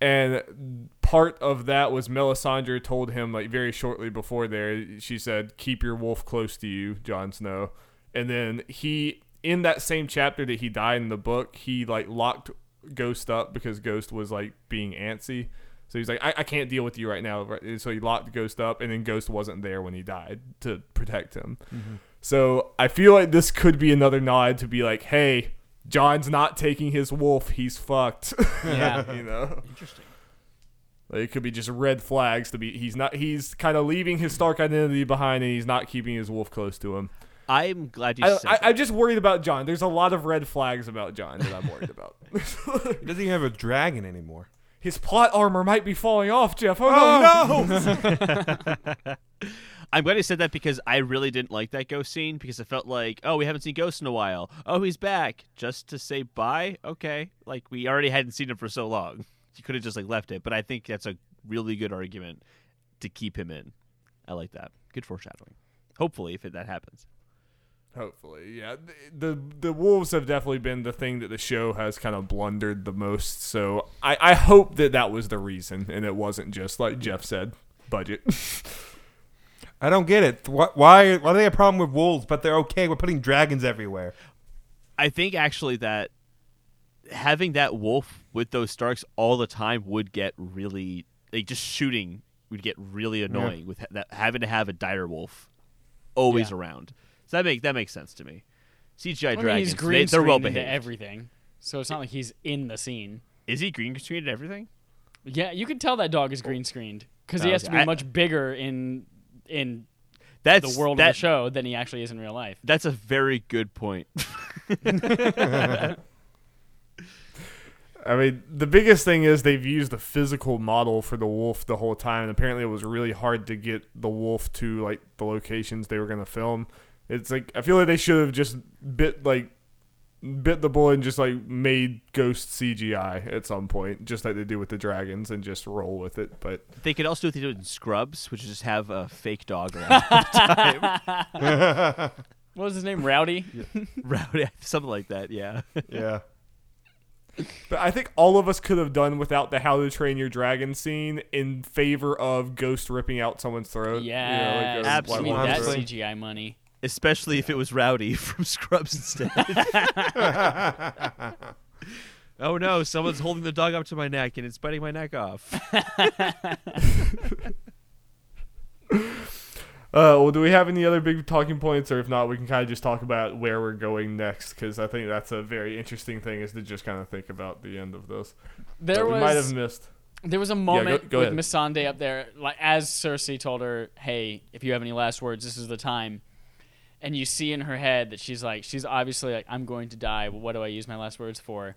and part of that was Melisandre told him like very shortly before there. She said, "Keep your wolf close to you, Jon Snow." And then he, in that same chapter that he died in the book, he like locked Ghost up because Ghost was like being antsy. So he's like, I, I can't deal with you right now. Right? So he locked Ghost up, and then Ghost wasn't there when he died to protect him. Mm-hmm. So I feel like this could be another nod to be like, hey, Jon's not taking his wolf. He's fucked. Yeah. you know. Interesting. Like, it could be just red flags to be he's not he's kind of leaving his Stark identity behind and he's not keeping his wolf close to him. I'm glad you I, said I, that. I'm just worried about Jon. There's a lot of red flags about Jon that I'm worried about. He doesn't even have a dragon anymore. His plot armor might be falling off, Jeff. Oh, oh no! I'm glad he said that because I really didn't like that ghost scene because it felt like, oh, we haven't seen Ghost in a while. Oh, he's back just to say bye. Okay, like we already hadn't seen him for so long. You could have just like left it, but I think that's a really good argument to keep him in. I like that. Good foreshadowing. Hopefully, if it, that happens. Hopefully, yeah. The, the the wolves have definitely been the thing that the show has kind of blundered the most. So I, I hope that that was the reason and it wasn't just like Jeff said, budget. I don't get it. Wh- Why? Why do they have a problem with wolves, but they're okay We're putting dragons everywhere? I think actually that having that wolf with those Starks all the time would get really like just shooting would get really annoying with ha- that having to have a dire wolf always Yeah. around. So that make that makes sense to me. CGI I mean, dragons, he's they, green they're well screened into behaved. everything, so it's not like he's in the scene. Is he green screened and everything? Yeah, you can tell that dog is green screened because he oh, has to be I- much bigger in in That's the world that, of the show than he actually is in real life. That's a very good point. I mean, the biggest thing is they've used a physical model for the wolf the whole time, and apparently it was really hard to get the wolf to like the locations they were gonna film. It's like I feel like they should have just bit like bit the bullet and just like made ghost CGI at some point, just like they do with the dragons, and just roll with it. But they could also do what they do in Scrubs, which is just have a fake dog around time. What was his name? Rowdy. Rowdy, something like that. Yeah. yeah. But I think all of us could have done without the How to Train Your Dragon scene in favor of Ghost ripping out someone's throat. You know, Yeah, like, absolutely. Give me White that CGI money. Especially if it was Rowdy from Scrubs instead. oh no, someone's holding the dog up to my neck and it's biting my neck off. Uh, well, do we have any other big talking points, or if not, we can kind of just talk about where we're going next, because I think that's a very interesting thing, is to just kind of think about the end of this. There that we might have missed. there was a go- moment go with ahead. Missandei up there, like as Cersei told her, "Hey, if you have any last words, this is the time." And you see in her head that she's like, she's obviously like, "I'm going to die. But what do I use my last words for?"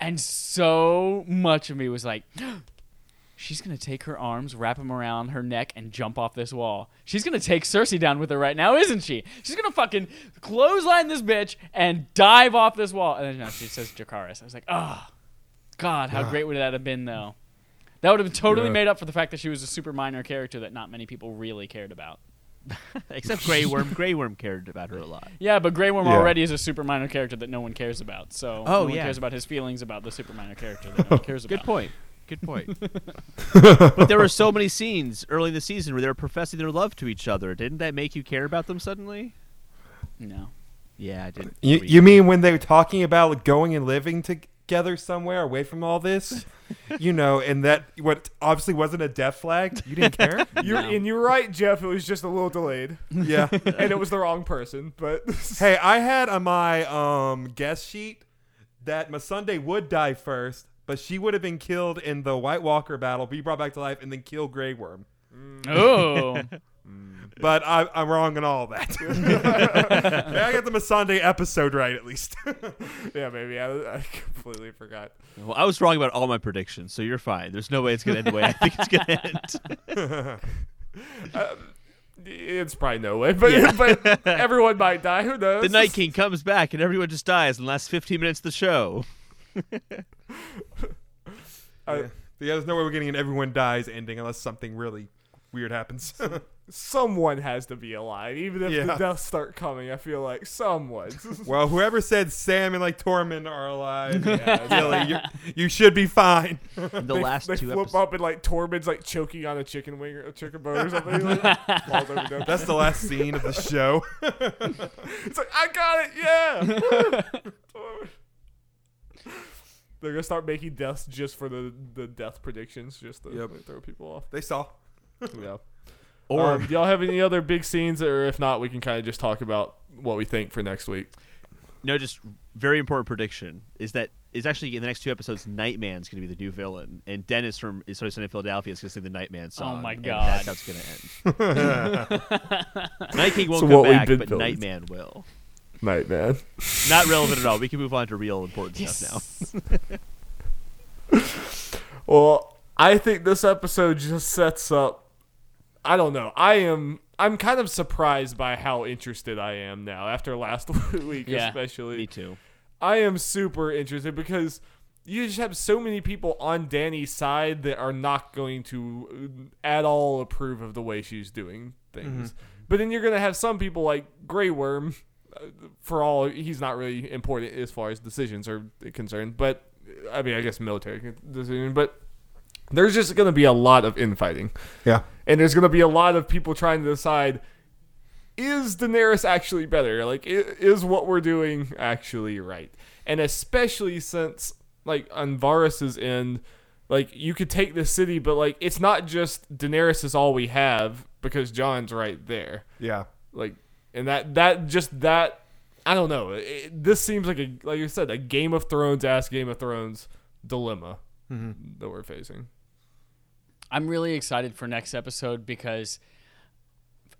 And so much of me was like. She's gonna take her arms, wrap them around her neck, and jump off this wall. She's gonna take Cersei down with her right now, isn't she? She's gonna fucking clothesline this bitch and dive off this wall. And then no, she says Dracarys. I was like, oh, God, how great would that have been, though? That would have totally Yeah. made up for the fact that she was a super minor character that not many people really cared about. Except Grey Worm. Grey Worm cared about her a lot. Yeah, but Grey Worm Yeah. already is a super minor character that no one cares about. So Oh, no one yeah. cares about his feelings about the super minor character that no one cares Good point. Good point. but there were so many scenes early in the season where they were professing their love to each other. Didn't that make you care about them suddenly? No. Yeah, I did. You, you mean when they were talking about going and living together somewhere away from all this? You know, and that what obviously wasn't a death flag. You didn't care? You're, No. And you're right, Jeff. It was just a little delayed, yeah. and it was the wrong person. But Hey, I had on my um guest sheet that Missandei would die first, but she would have been killed in the White Walker battle, be brought back to life, and then kill Grey Worm. Oh. Mm. But I, I'm wrong on all that. I got the Missandei episode right, at least. yeah, maybe I, I completely forgot. Well, I was wrong about all my predictions, so you're fine. There's no way it's gonna end the way I think it's gonna end. Um, it's probably no way, but but everyone might die. Who knows? the Night King comes back and everyone just dies in the last 15 minutes of the show. Uh, I- yeah, there's no way we're getting an everyone dies ending unless something really weird happens. Someone has to be alive, even if the deaths start coming. I feel like someone. well, whoever said Sam and like Tormund are alive, Yeah, Gilly, you, you should be fine. The they, last they two flip episodes. up and like Tormund's like choking on a chicken wing or a chicken bone or something. Like, falls. That's the last scene of the show. It's like I got it, yeah. They're gonna start making deaths just for the the death predictions, just to Yep. throw people off. they saw. Yeah. Or um, do y'all have any other big scenes, or if not, we can kind of just talk about what we think for next week. no, just very important prediction is that is actually in the next two episodes, Nightman's going to be the new villain, and Dennis from is Sunny in Philadelphia is going to sing the Nightman song. Oh my and God. that's how it's going to end. Night King won't So come back, but building. Nightman will. Nightman. Not relevant at all. We can move on to real important stuff now. Well, I think this episode just sets up. I don't know. I am. I'm kind of surprised by how interested I am now after last week, Yeah, especially. Me too. I am super interested because you just have so many people on Dany's side that are not going to at all approve of the way she's doing things. But then you're going to have some people like Grey Worm, uh, for all he's not really important as far as decisions are concerned. But I mean, I guess military decision. But there's just going to be a lot of infighting, Yeah. and there's going to be a lot of people trying to decide is Daenerys actually better? Like, is what we're doing actually right? And especially since, like, on Varys's end, like, you could take the city, but, like, it's not just Daenerys is all we have because Jon's right there. Yeah. Like, and that, that, just that, I don't know. It, this seems like a, like you said, a Game of Thrones ass Game of Thrones dilemma mm-hmm. that we're facing. I'm really excited for next episode because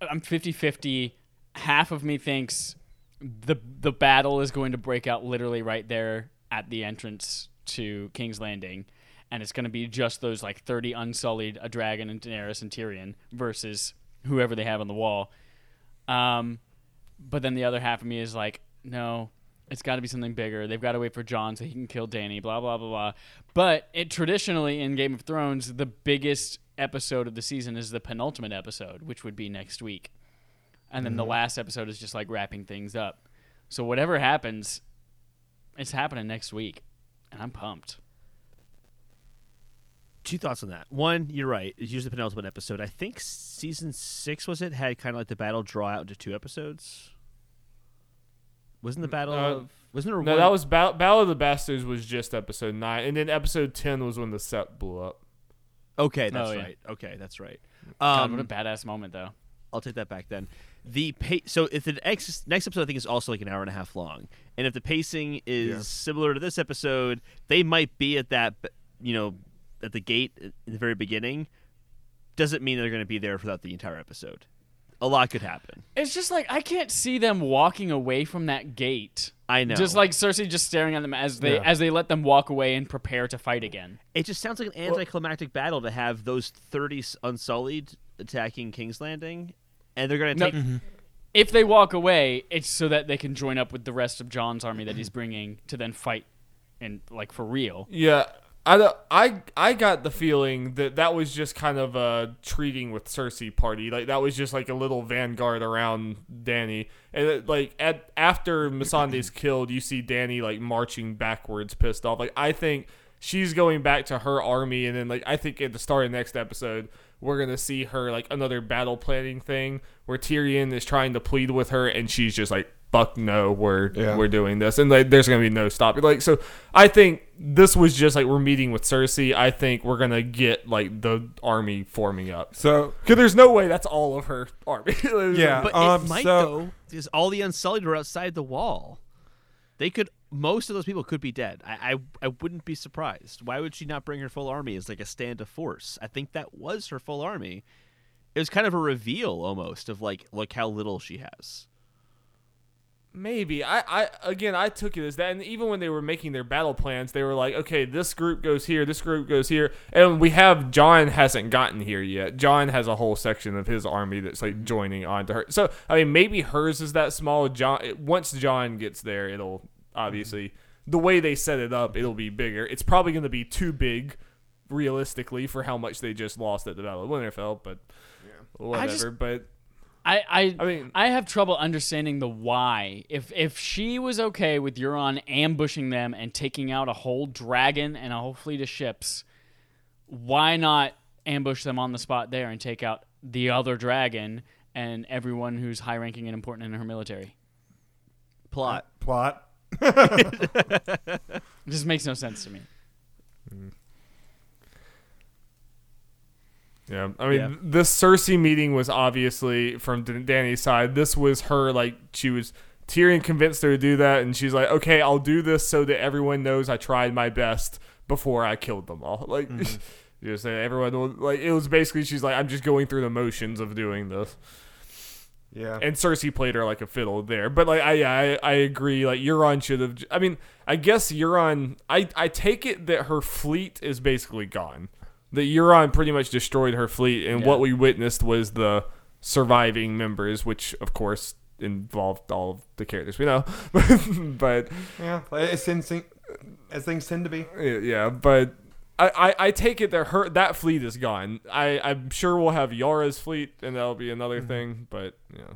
I'm 50-50. Half of me thinks the the battle is going to break out literally right there at the entrance to King's Landing, and it's going to be just those like 30 unsullied, a dragon and Daenerys and Tyrion versus whoever they have on the wall. Um, but then the other half of me is like, no, it's got to be something bigger. They've got to wait for Jon so he can kill Dany. Blah blah blah blah. But it traditionally in Game of Thrones, the biggest episode of the season is the penultimate episode, which would be next week, and then the mm-hmm. last episode is just like wrapping things up. So whatever happens, it's happening next week, and I'm pumped. Two thoughts on that. One, you're right. It's usually the penultimate episode. I think season six was it had kind of like the battle draw out into two episodes. Wasn't the battle Uh, of wasn't there No, one? that was ba- Battle of the Bastards was just episode nine, and then episode ten was when the set blew up. okay. That's Oh, yeah. right. Okay, that's right. God, Um, what a badass moment though. I'll take that back then. The pa- so if the next next episode I think is also like an hour and a half long, and if the pacing is Yeah. similar to this episode, they might be at that you know at the gate in the very beginning. Doesn't mean they're going to be there throughout the entire episode. A lot could happen. It's just like I can't see them walking away from that gate. I know. Just like Cersei just staring at them as they Yeah. as they let them walk away and prepare to fight again. It just sounds like an anticlimactic battle to have those 30 s- Unsullied attacking King's Landing, and they're going to No, take. Mm-hmm. If they walk away, it's so that they can join up with the rest of Jon's army that he's bringing to then fight, and like for real. Yeah, I, I I got the feeling that that was just kind of a treating with Cersei party. Like that was just like a little vanguard around Dany, and it, like at after Missandei's killed, you see Dany like marching backwards, pissed off. Like I think she's going back to her army, and then like I think at the start of next episode. We're gonna see her like another battle planning thing where Tyrion is trying to plead with her, and she's just like, "Fuck no, we're Yeah. we're doing this," and like there's gonna be no stopping. Like so, I think this was just like we're meeting with Cersei. I think we're gonna get like the army forming up So because there's no way that's all of her army. Yeah. But Um, it might so- though, because all the Unsullied were outside the wall. They could. Most of those people could be dead. I, I I wouldn't be surprised. Why would she not bring her full army as like a stand of force? I think that was her full army. It was kind of a reveal almost of like look how little she has. Maybe I, I again I took it as that, and even when they were making their battle plans, they were like, okay, this group goes here, this group goes here, and we have Jon hasn't gotten here yet. Jon has a whole section of his army that's like joining onto her. So I mean, maybe hers is that small. Jon once Jon gets there, it'll obviously the way they set it up, it'll be bigger. It's probably going to be too big, realistically, for how much they just lost at the Battle of Winterfell. But whatever. just- but I, I I mean- I have trouble understanding the why. If if she was okay with Euron ambushing them and taking out a whole dragon and a whole fleet of ships, why not ambush them on the spot there and take out the other dragon and everyone who's high ranking and important in her military? Plot. plot. It just makes no sense to me. Mm. Yeah, I mean, Yeah. this Cersei meeting was obviously from D- Dany's side. This was her like she was Tyrion convinced her to do that, and she's like, "Okay, I'll do this so that everyone knows I tried my best before I killed them all." Like, mm-hmm. just say everyone will, like it was basically she's like, "I'm just going through the motions of doing this," Yeah. and Cersei played her like a fiddle there. But like, I I, I agree. Like Euron should have. I mean, I guess Euron. I I take it that her fleet is basically gone. That Euron pretty much destroyed her fleet, and Yeah. what we witnessed was the surviving members, which of course involved all of the characters we know. but yeah. As things, as things tend to be. yeah, but. I, I, I take it that her that fleet is gone. I, I'm sure we'll have Yara's fleet and that'll be another mm-hmm. thing, but yeah.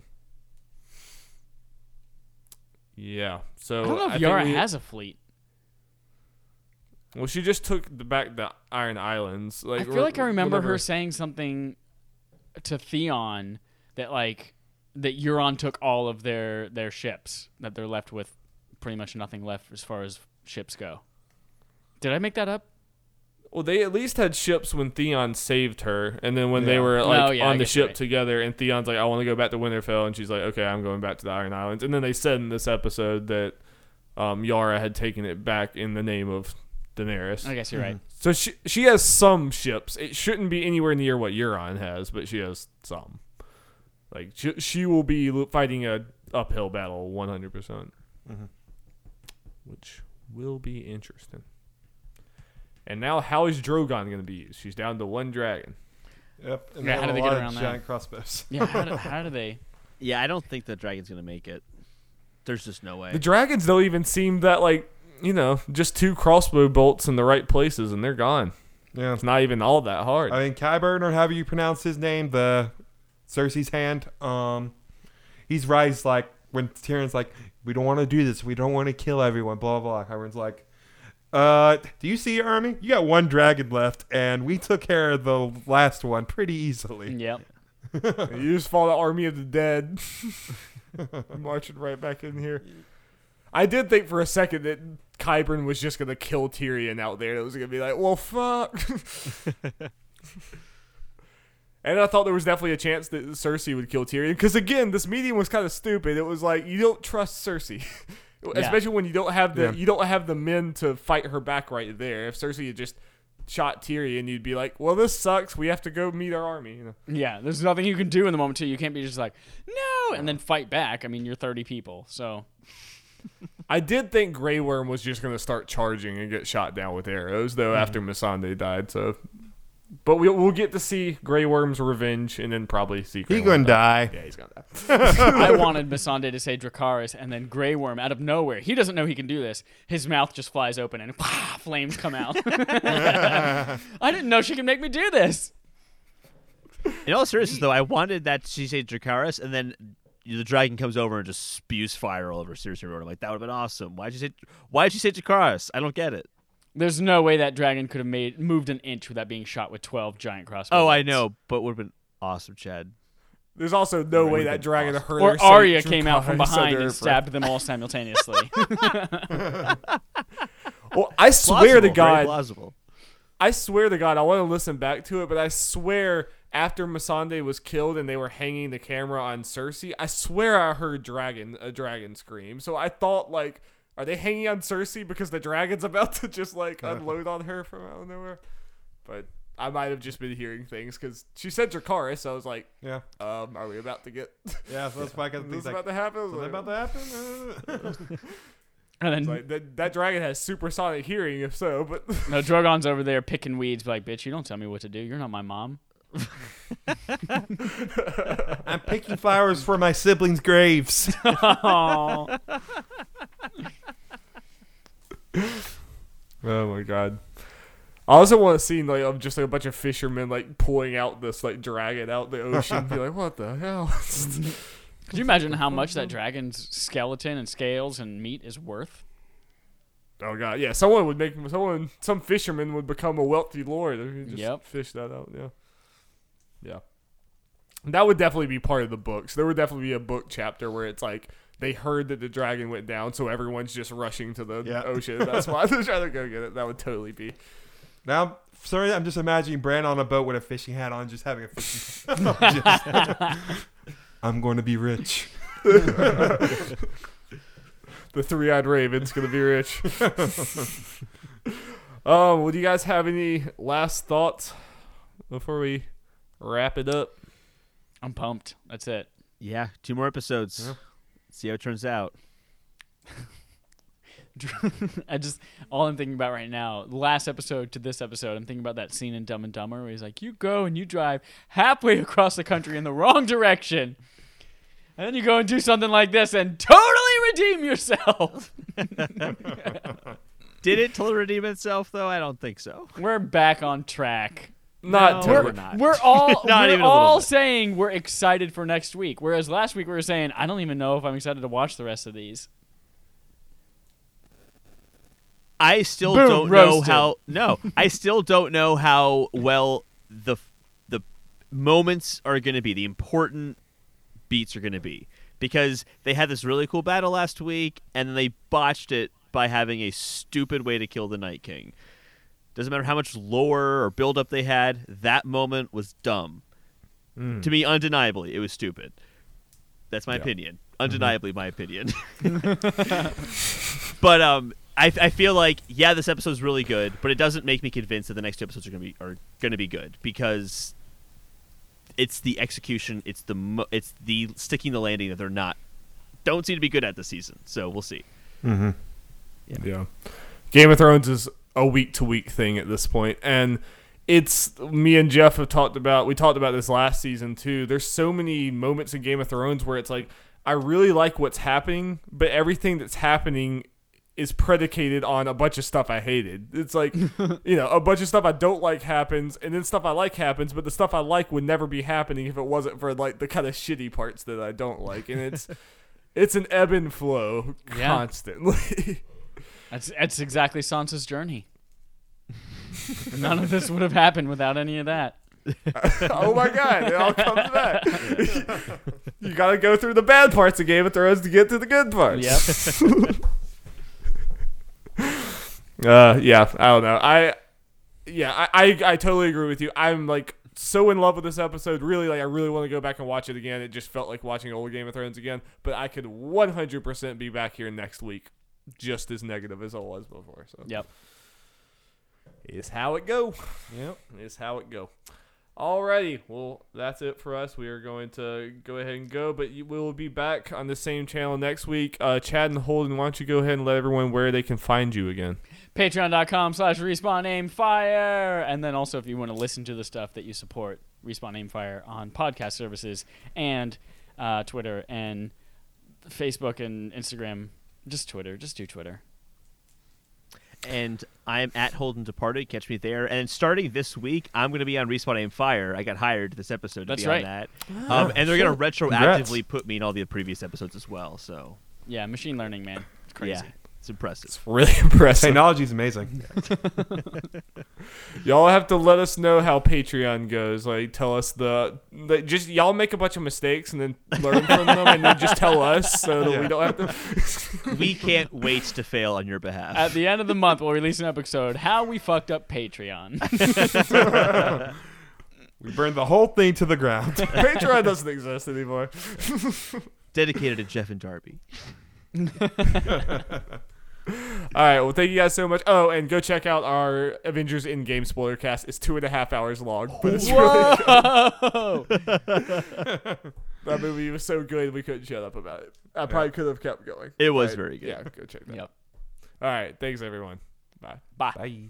Yeah. So I don't know if think Yara we- has a fleet. Well, she just took the back the Iron Islands. Like I feel like I remember whatever. her saying something to Theon that like that Euron took all of their their ships that they're left with pretty much nothing left as far as ships go. Did I make that up? Well, they at least had ships when Theon saved her, and then when they Yeah. were Oh, like yeah, I on the ship right. together, and Theon's like, "I want to go back to Winterfell," and she's like, "Okay, I'm going back to the Iron Islands." And then they said in this episode that um, Yara had taken it back in the name of Daenerys. I guess you're right. So she she has some ships. It shouldn't be anywhere near what Euron has, but she has some. Like she, she will be fighting a uphill battle 100%. percent Mhm. Which will be interesting. And now how is Drogon going to be used? She's down to one dragon. Yep. And Yeah, how do they get around that? Giant crossbows. Yeah, how do, how do they? Yeah, I don't think the dragon's gonna make it. There's just no way. The dragons don't even seem that like, you know, just two crossbow bolts in the right places and they're gone. yeah. It's not even all that hard. I mean, Qyburn, or however you pronounce his name, the Cersei's hand. Um, he's right. He's like when Tyrion's like, "We don't want to do this. We don't want to kill everyone." Blah blah. blah. Qyburn's like, "Uh, do you see your army? You got one dragon left, and we took care of the last one pretty easily." Yep. You just follow the army of the dead, marching right back in here. I did think for a second that Qyburn was just gonna kill Tyrion out there. It was gonna be like, well, fuck. and I thought there was definitely a chance that Cersei would kill Tyrion because again, this meeting was kind of stupid. It was like you don't trust Cersei, especially when you don't have the Yeah. you don't have the men to fight her back right there. If Cersei had just shot Tyrion, you'd be like, well, this sucks. We have to go meet our army. You know. Yeah, there's nothing you can do in the moment too. You can't be just like no, and then fight back. I mean, you're 30 people, so I did think Grey Worm was just going to start charging and get shot down with arrows, though, after mm-hmm. Missandei died. So, but we'll, we'll get to see Grey Worm's revenge, and then probably see. Grey He gonna die. Yeah, he's gonna die. I wanted Missandei to say Dracarys, and then Grey Worm out of nowhere. He doesn't know he can do this. His mouth just flies open, and flames come out. I didn't know she could make me do this. In all seriousness, though, I wanted that she say Dracarys, and then the dragon comes over and just spews fire all over Cersei Road. I'm like, that would have been awesome. Why'd you say? Why'd you say Dracarys? I don't get it. There's no way that dragon could have made moved an inch without being shot with 12 giant crossbows. Oh, I know, but would have been awesome, Chad. There's also no way that dragon awesome. heard Or her Arya came out from behind and stabbed them all simultaneously. Well, I swear to Plausible, very God, plausible. I swear to God, I want to listen back to it, but I swear after Missandei was killed and they were hanging the camera on Cersei, I swear I heard dragon a dragon scream. So I thought like, are they hanging on Cersei because the dragon's about to just like unload on her from out of nowhere? But I might have just been hearing things because she said Dracarys. So I was like, Yeah. um, are we about to get? Yeah. So that's why I got things this like. about to happen? I like, about to happen? and then like, that, that dragon has supersonic hearing, if so. But no, Drogon's over there picking weeds, like, bitch, you don't tell me what to do. You're not my mom. I'm picking flowers for my siblings' graves. oh. Oh my god. I also want to see like of just like a bunch of fishermen like pulling out this like dragon out the ocean. be like, what the hell? Could you imagine how much that dragon's skeleton and scales and meat is worth? oh god, yeah. Someone would make someone some fisherman would become a wealthy lord if he just Yep. fish that out. Yeah, yeah. That would definitely be part of the books. There would definitely be a book chapter where it's like they heard that the dragon went down, so everyone's just rushing to the Yeah. ocean. That's why they're trying to go get it. That would totally be. Now, sorry, I'm just imagining Bran on a boat with a fishing hat on, just having a fishing. Just- I'm going to be rich. The three-eyed raven's gonna be rich. um, would you guys have any last thoughts before we wrap it up? I'm pumped. That's it. Yeah, two more episodes. Yeah. See how it turns out. I just all I'm thinking about right now, the last episode to this episode, I'm thinking about that scene in Dumb and Dumber where he's like, "You go and you drive halfway across the country in the wrong direction, and then you go and do something like this and totally redeem yourself." Did it totally redeem itself though? I don't think so. we're back on track. Not No, we're not. We're all Not we're even a little all saying we're excited for next week, whereas last week we were saying I don't even know if I'm excited to watch the rest of these. I still Boom, don't know how. No, I still don't know how well the the moments are going to be. The important beats are going to be because they had this really cool battle last week, and then they botched it by having a stupid way to kill the Night King. Doesn't matter how much lore or build up they had. That moment was dumb. To me, undeniably, it was stupid. That's my Yeah. opinion. Undeniably, my opinion. but um, I, I feel like yeah, this episode's really good, but it doesn't make me convinced that the next two episodes are gonna be are gonna be good because it's the execution, it's the mo- it's the sticking the landing that they're not don't seem to be good at this season. So we'll see. Mm-hmm. Yeah. Game of Thrones is a week to week thing at this point, and it's me and Jeff have talked about. We talked about this last season too. There's so many moments in Game of Thrones where it's like I really like what's happening, but everything that's happening is predicated on a bunch of stuff I hated. It's like, you know, a bunch of stuff I don't like happens, and then stuff I like happens, but the stuff I like would never be happening if it wasn't for like the kind of shitty parts that I don't like. And it's it's an ebb and flow Yeah. constantly. That's that's exactly Sansa's journey. None of this would have happened without any of that. oh my god, it all comes back. you gotta go through the bad parts of Game of Thrones to get to the good parts. Yep. Uh, yeah, I don't know. I, yeah, I, I, I totally agree with you. I'm like so in love with this episode. Really, like I really want to go back and watch it again. It just felt like watching old Game of Thrones again. But I could 100% be back here next week, just as negative as I was before. So Yep. is how it go. Yep. Is how it go. Alrighty, well that's it for us. We are going to go ahead and go, but you will be back on the same channel next week. Uh, Chad and Holden, why don't you go ahead and let everyone where they can find you again? Patreon.com slash respawn aim fire. And then also if you want to listen to the stuff that you support, respawn aim fire on podcast services and uh, Twitter and Facebook and Instagram. Just Twitter. Just do Twitter. And I'm at Holden Departed. Catch me there. And starting this week, I'm going to be on Respawn Aim Fire. I got hired this episode to That's be right. on that. Um, and they're going to Congrats. retroactively put me in all the previous episodes as well. So Yeah, machine learning, man. It's crazy. yeah, it's impressive. It's Really impressive. Technology's amazing. Y'all have to let us know how Patreon goes. Like, tell us the, the just y'all make a bunch of mistakes and then learn from them, and then just tell us so that we don't have to. we can't wait to fail on your behalf. At the end of the month, we'll release an episode how we fucked up Patreon. We burned the whole thing to the ground. Patreon doesn't exist anymore. Dedicated to Jeff and Darby. All right. Well, thank you guys so much. Oh, and go check out our Avengers Endgame spoiler cast. It's two and a half hours long, but it's really Whoa! that movie was so good we couldn't shut up about it. I probably could have kept going. It was But, very good. Yeah, go check that. yep. All right. Thanks everyone. Bye. Bye. Bye.